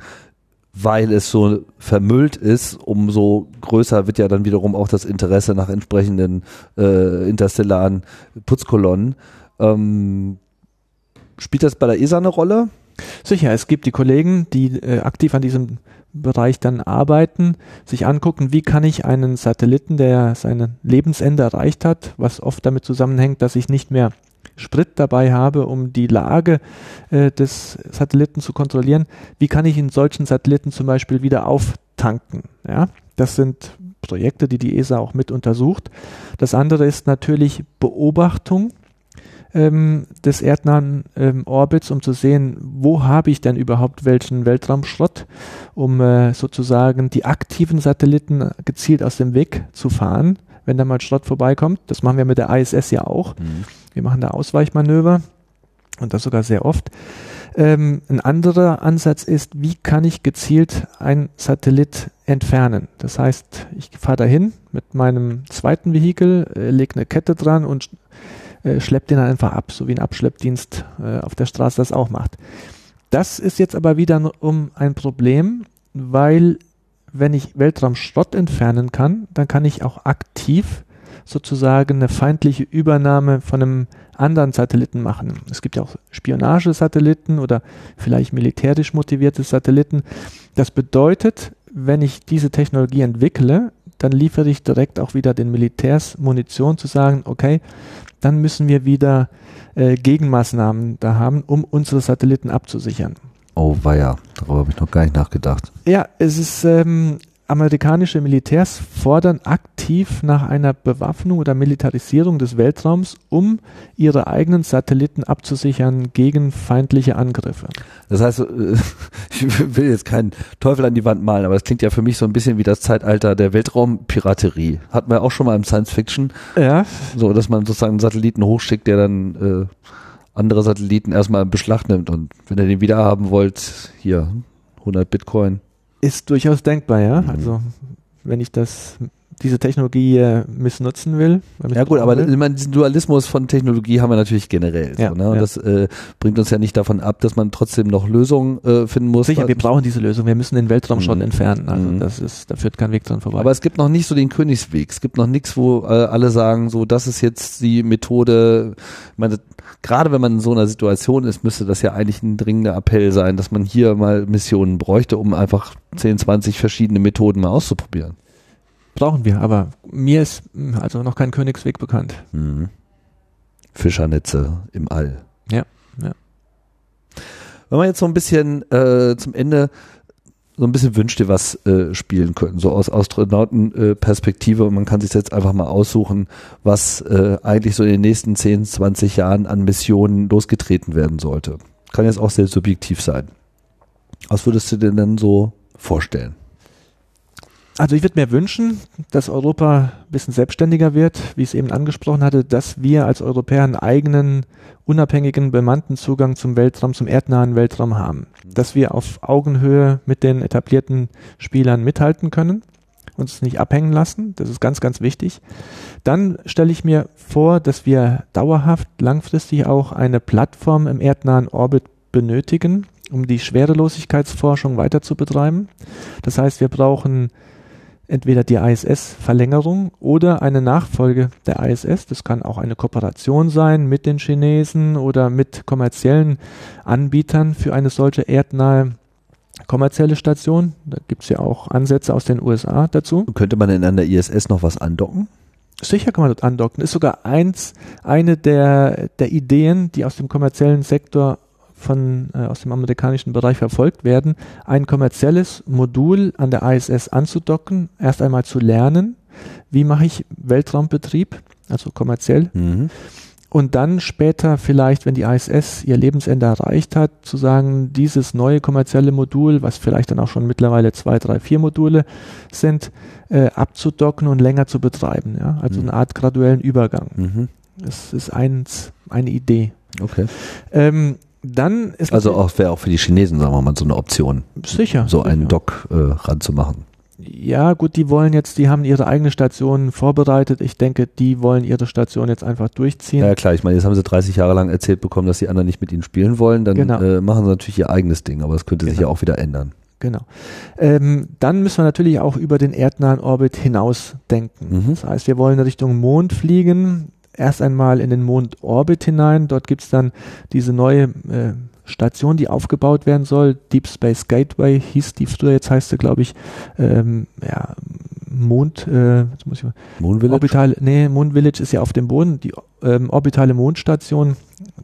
weil es so vermüllt ist, umso größer wird ja dann wiederum auch das Interesse nach entsprechenden äh, interstellaren Putzkolonnen. Ähm, spielt das bei der ESA eine Rolle? Sicher, es gibt die Kollegen, die äh, aktiv an diesem Bereich dann arbeiten, sich angucken, wie kann ich einen Satelliten, der sein Lebensende erreicht hat, was oft damit zusammenhängt, dass ich nicht mehr Sprit dabei habe, um die Lage äh, des Satelliten zu kontrollieren, wie kann ich in solchen Satelliten zum Beispiel wieder auftanken? Ja, das sind Projekte, die die ESA auch mit untersucht. Das andere ist natürlich Beobachtung ähm, des erdnahen ähm, Orbits, um zu sehen, wo habe ich denn überhaupt welchen Weltraumschrott, um äh, sozusagen die aktiven Satelliten gezielt aus dem Weg zu fahren, wenn da mal Schrott vorbeikommt. Das machen wir mit der ISS ja auch. Mhm. Wir machen da Ausweichmanöver und das sogar sehr oft. Ähm, ein anderer Ansatz ist, wie kann ich gezielt ein Satellit entfernen? Das heißt, ich fahre dahin mit meinem zweiten Vehikel, äh, lege eine Kette dran und äh, schleppt den einfach ab, so wie ein Abschleppdienst äh, auf der Straße das auch macht. Das ist jetzt aber wieder um ein Problem, weil wenn ich Weltraumschrott entfernen kann, dann kann ich auch aktiv sozusagen eine feindliche Übernahme von einem anderen Satelliten machen. Es gibt ja auch Spionagesatelliten oder vielleicht militärisch motivierte Satelliten. Das bedeutet, wenn ich diese Technologie entwickle, dann liefere ich direkt auch wieder den Militärs Munition zu sagen, okay, dann müssen wir wieder äh, Gegenmaßnahmen da haben, um unsere Satelliten abzusichern. Oh weia, darüber habe ich noch gar nicht nachgedacht. Ja, es ist ähm, amerikanische Militärs fordern aktiv nach einer Bewaffnung oder Militarisierung des Weltraums, um ihre eigenen Satelliten abzusichern gegen feindliche Angriffe. Das heißt, äh, <laughs> ich will jetzt keinen Teufel an die Wand malen, aber es klingt ja für mich so ein bisschen wie das Zeitalter der Weltraumpiraterie. Hatten wir auch schon mal im Science Fiction. Ja. So, dass man sozusagen einen Satelliten hochschickt, der dann äh, andere Satelliten erstmal in Beschlag nimmt und wenn ihr den wieder haben wollt, hier 100 Bitcoin. Ist durchaus denkbar, ja. Mhm. Also wenn ich das diese Technologie äh, missnutzen will. Ja gut, aber will. meine, diesen Dualismus von Technologie haben wir natürlich generell. Ja, so, ne? Und ja. das äh, bringt uns ja nicht davon ab, dass man trotzdem noch Lösungen äh, finden muss. Sicher, wir brauchen diese Lösung. Wir müssen den Weltraum schon mhm. entfernen. Also mhm. das ist, da führt kein Weg dran vorbei. Aber es gibt noch nicht so den Königsweg. Es gibt noch nichts, wo äh, alle sagen, so das ist jetzt die Methode. Ich meine, gerade wenn man in so einer Situation ist, müsste das ja eigentlich ein dringender Appell sein, dass man hier mal Missionen bräuchte, um einfach 10, 20 verschiedene Methoden mal auszuprobieren brauchen wir, aber mir ist hm, also noch kein Königsweg bekannt. Mhm. Fischernetze im All. Ja, ja. Wenn wir jetzt so ein bisschen äh, zum Ende so ein bisschen wünscht ihr was äh, spielen können, so aus Astronautenperspektive äh, und man kann sich jetzt einfach mal aussuchen, was äh, eigentlich so in den nächsten 10, 20 Jahren an Missionen losgetreten werden sollte. Kann jetzt auch sehr subjektiv sein. Was würdest du dir denn so vorstellen? Also ich würde mir wünschen, dass Europa ein bisschen selbstständiger wird, wie ich es eben angesprochen hatte, dass wir als Europäer einen eigenen, unabhängigen, bemannten Zugang zum Weltraum, zum erdnahen Weltraum haben. Dass wir auf Augenhöhe mit den etablierten Spielern mithalten können, uns nicht abhängen lassen, das ist ganz, ganz wichtig. Dann stelle ich mir vor, dass wir dauerhaft, langfristig auch eine Plattform im erdnahen Orbit benötigen, um die Schwerelosigkeitsforschung weiter zu betreiben. Das heißt, wir brauchen entweder die ISS-Verlängerung oder eine Nachfolge der ISS. Das kann auch eine Kooperation sein mit den Chinesen oder mit kommerziellen Anbietern für eine solche erdnahe kommerzielle Station. Da gibt es ja auch Ansätze aus den USA dazu. Könnte man in einer ISS noch was andocken? Sicher kann man dort andocken. Ist sogar eins, eine der, der Ideen, die aus dem kommerziellen Sektor von, äh, aus dem amerikanischen Bereich verfolgt werden, ein kommerzielles Modul an der ISS anzudocken, erst einmal zu lernen, wie mache ich Weltraumbetrieb, also kommerziell, mhm. und dann später vielleicht, wenn die ISS ihr Lebensende erreicht hat, zu sagen, dieses neue kommerzielle Modul, was vielleicht dann auch schon mittlerweile zwei, drei, vier Module sind, äh, abzudocken und länger zu betreiben, ja, also mhm. eine Art graduellen Übergang. Mhm. Das ist eins, eine Idee. Okay. Ähm, dann ist also auch wäre auch für die Chinesen, sagen wir mal, so eine Option. Sicher. So sicher. einen Dock äh, ranzumachen. Ja, gut, die wollen jetzt, die haben ihre eigene Station vorbereitet. Ich denke, die wollen ihre Station jetzt einfach durchziehen. Ja, klar, ich meine, jetzt haben sie 30 Jahre lang erzählt bekommen, dass die anderen nicht mit ihnen spielen wollen. Dann genau. äh, machen sie natürlich ihr eigenes Ding, aber es könnte genau. sich ja auch wieder ändern. Genau. Ähm, dann müssen wir natürlich auch über den erdnahen Orbit hinaus denken. Mhm. Das heißt, wir wollen Richtung Mond fliegen erst einmal in den Mondorbit hinein. Dort gibt es dann diese neue äh, Station, die aufgebaut werden soll. Deep Space Gateway hieß die früher, jetzt heißt sie, glaube ich, ähm, ja, Mond, äh, jetzt muss ich mal, Moon Village? Orbital, nee, Moon Village ist ja auf dem Boden, die ähm, orbitale Mondstation,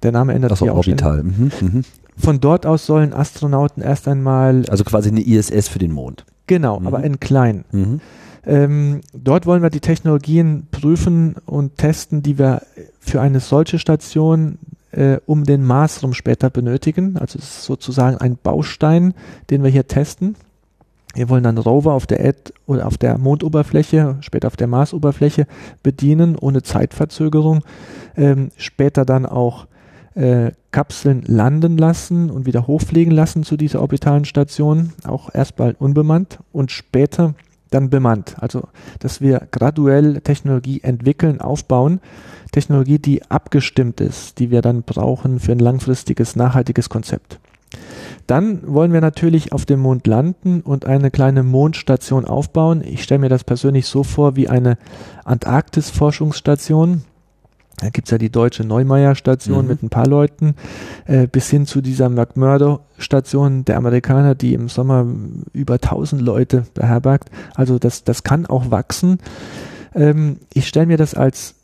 der Name ändert sich auch orbital. Mhm, mhm. Von dort aus sollen Astronauten erst einmal. Also quasi eine ISS für den Mond. Genau, mhm. aber in klein. Mhm. Ähm, dort wollen wir die Technologien prüfen und testen, die wir für eine solche Station äh, um den Mars rum später benötigen. Also es ist sozusagen ein Baustein, den wir hier testen. Wir wollen dann Rover auf der Erd oder auf der Mondoberfläche, später auf der Marsoberfläche bedienen, ohne Zeitverzögerung. Ähm, später dann auch äh, Kapseln landen lassen und wieder hochfliegen lassen zu dieser orbitalen Station, auch erstmal unbemannt und später dann bemannt. Also, dass wir graduell Technologie entwickeln, aufbauen, Technologie, die abgestimmt ist, die wir dann brauchen für ein langfristiges, nachhaltiges Konzept. Dann wollen wir natürlich auf dem Mond landen und eine kleine Mondstation aufbauen. Ich stelle mir das persönlich so vor wie eine Antarktis-Forschungsstation da gibt's ja die deutsche Neumeier-Station mhm. mit ein paar Leuten, äh, bis hin zu dieser McMurdo-Station der Amerikaner, die im Sommer über 1000 Leute beherbergt. Also das, das kann auch wachsen. Ähm, ich stelle mir das als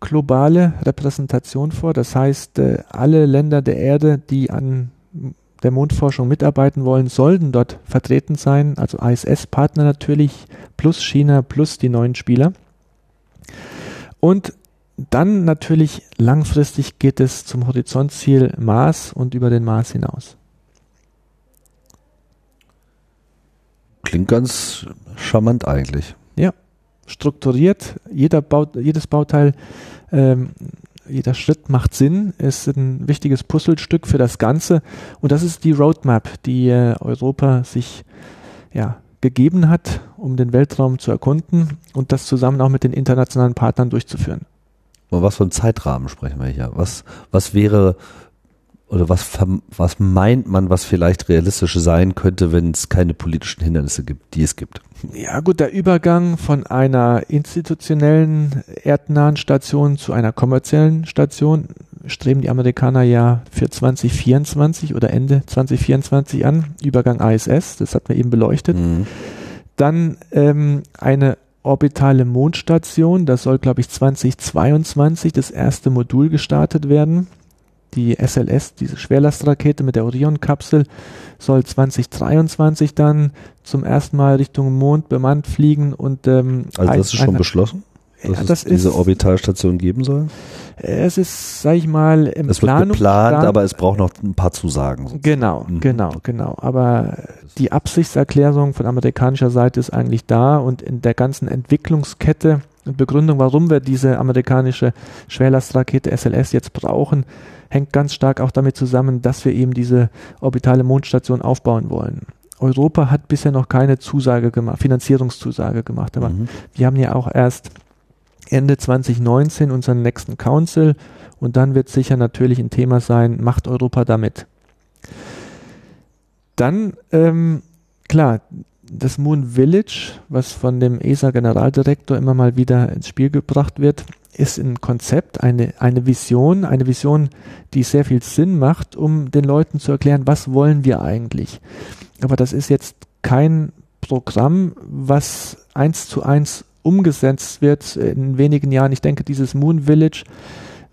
globale Repräsentation vor. Das heißt, äh, alle Länder der Erde, die an der Mondforschung mitarbeiten wollen, sollten dort vertreten sein, also ISS-Partner natürlich, plus China, plus die neuen Spieler. Und dann natürlich langfristig geht es zum Horizontziel Mars und über den Mars hinaus. Klingt ganz charmant eigentlich. Ja, strukturiert. Jeder Baut, jedes Bauteil, ähm, jeder Schritt macht Sinn, ist ein wichtiges Puzzlestück für das Ganze. Und das ist die Roadmap, die äh, Europa sich ja, gegeben hat, um den Weltraum zu erkunden und das zusammen auch mit den internationalen Partnern durchzuführen. Was für einen Zeitrahmen sprechen wir hier? Was, was wäre oder was, was meint man, was vielleicht realistisch sein könnte, wenn es keine politischen Hindernisse gibt, die es gibt? Ja gut, der Übergang von einer institutionellen erdnahen Station zu einer kommerziellen Station streben die Amerikaner ja für 2024 oder Ende 2024 an. Übergang ISS, das hat man eben beleuchtet. Mhm. Dann ähm, eine orbitale Mondstation, das soll glaube ich 2022 das erste Modul gestartet werden. Die SLS, diese Schwerlastrakete mit der Orion-Kapsel, soll 2023 dann zum ersten Mal Richtung Mond bemannt fliegen und ähm, also das ist schon beschlossen, dass ja, das es diese Orbitalstation geben soll. Es ist, sag ich mal, im Es wird geplant, aber es braucht noch ein paar Zusagen. Sozusagen. Genau, mhm. genau, genau. Aber die Absichtserklärung von amerikanischer Seite ist eigentlich da und in der ganzen Entwicklungskette und Begründung, warum wir diese amerikanische Schwerlastrakete SLS jetzt brauchen, hängt ganz stark auch damit zusammen, dass wir eben diese orbitale Mondstation aufbauen wollen. Europa hat bisher noch keine Zusage gemacht, Finanzierungszusage gemacht, aber mhm. wir haben ja auch erst Ende 2019 unseren nächsten Council und dann wird sicher natürlich ein Thema sein, macht Europa damit. Dann, ähm, klar, das Moon Village, was von dem ESA-Generaldirektor immer mal wieder ins Spiel gebracht wird, ist ein Konzept, eine, eine Vision, eine Vision, die sehr viel Sinn macht, um den Leuten zu erklären, was wollen wir eigentlich. Aber das ist jetzt kein Programm, was eins zu eins umgesetzt wird in wenigen Jahren. Ich denke, dieses Moon Village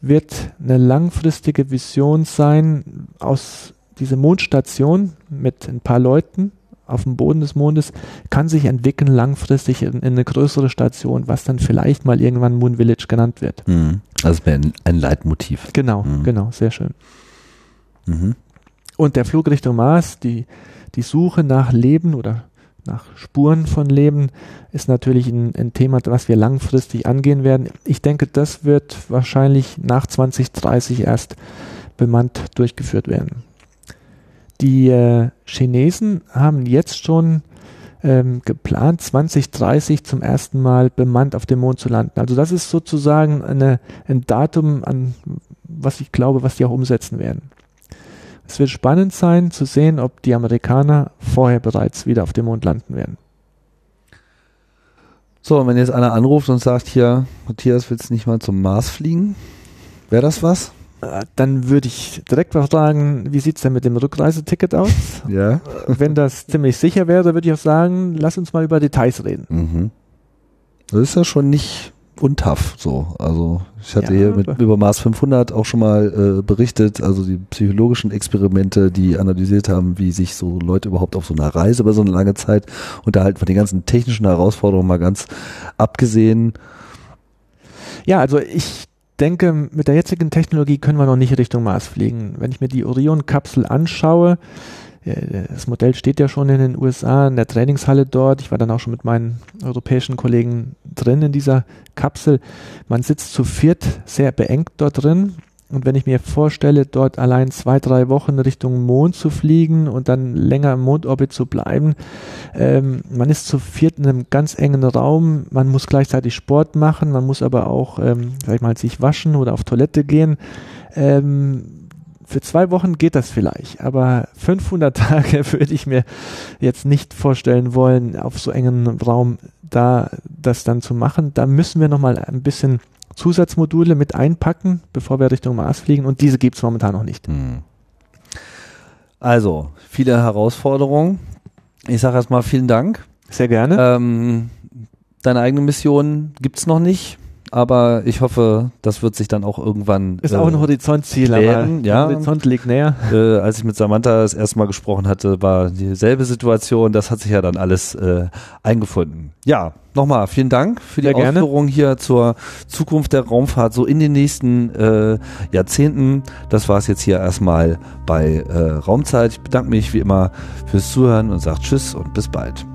wird eine langfristige Vision sein aus dieser Mondstation mit ein paar Leuten, auf dem Boden des Mondes, kann sich entwickeln langfristig in, in eine größere Station, was dann vielleicht mal irgendwann Moon Village genannt wird. Mhm. Also ein, ein Leitmotiv. Genau, mhm. genau, sehr schön. Mhm. Und der Flug Richtung Mars, die, die Suche nach Leben oder nach Spuren von Leben ist natürlich ein, ein, Thema, was wir langfristig angehen werden. Ich denke, das wird wahrscheinlich nach 2030 erst bemannt durchgeführt werden. Die äh, Chinesen haben jetzt schon ähm, geplant, 2030 zum ersten Mal bemannt auf dem Mond zu landen. Also das ist sozusagen eine, ein Datum, an was ich glaube, was die auch umsetzen werden. Es wird spannend sein zu sehen, ob die Amerikaner vorher bereits wieder auf dem Mond landen werden. So, und wenn jetzt einer anruft und sagt, hier, Matthias, willst du nicht mal zum Mars fliegen? Wäre das was? Äh, dann würde ich direkt mal fragen, wie sieht's denn mit dem Rückreiseticket aus? <laughs> Ja. Wenn das ziemlich sicher wäre, würde ich auch sagen, lass uns mal über Details reden. Mhm. Das ist ja schon nicht untough so. Also ich hatte ja, hier mit über Mars 500 auch schon mal äh, berichtet, also die psychologischen Experimente, die analysiert haben, wie sich so Leute überhaupt auf so einer Reise über so eine lange Zeit unterhalten, von den ganzen technischen Herausforderungen mal ganz abgesehen. Ja, also ich denke, mit der jetzigen Technologie können wir noch nicht Richtung Mars fliegen. Wenn ich mir die Orion-Kapsel anschaue, das Modell steht ja schon in den USA in der Trainingshalle dort. Ich war dann auch schon mit meinen europäischen Kollegen drin in dieser Kapsel. Man sitzt zu viert sehr beengt dort drin. Und wenn ich mir vorstelle, dort allein zwei, drei Wochen Richtung Mond zu fliegen und dann länger im Mondorbit zu bleiben, ähm, man ist zu viert in einem ganz engen Raum, man muss gleichzeitig Sport machen, man muss aber auch, ähm, sag ich mal, sich waschen oder auf Toilette gehen. Ähm, für zwei Wochen geht das vielleicht, aber 500 <laughs> Tage würde ich mir jetzt nicht vorstellen wollen, auf so engen Raum da das dann zu machen. Da müssen wir nochmal ein bisschen Zusatzmodule mit einpacken, bevor wir Richtung Mars fliegen und diese gibt es momentan noch nicht. Hm. Also, viele Herausforderungen. Ich sage erstmal vielen Dank. Sehr gerne. Ähm, deine eigene Mission gibt es noch nicht. Aber ich hoffe, das wird sich dann auch irgendwann. Ist äh, auch ein Horizontziel, klären, aber ja. Horizont liegt näher. Äh, als ich mit Samantha das erste Mal gesprochen hatte, war dieselbe Situation. Das hat sich ja dann alles äh, eingefunden. Ja, nochmal vielen Dank für die Sehr gerne. Ausführung hier zur Zukunft der Raumfahrt so in den nächsten äh, Jahrzehnten. Das war es jetzt hier erstmal bei äh, Raumzeit. Ich bedanke mich wie immer fürs Zuhören und sage Tschüss und bis bald.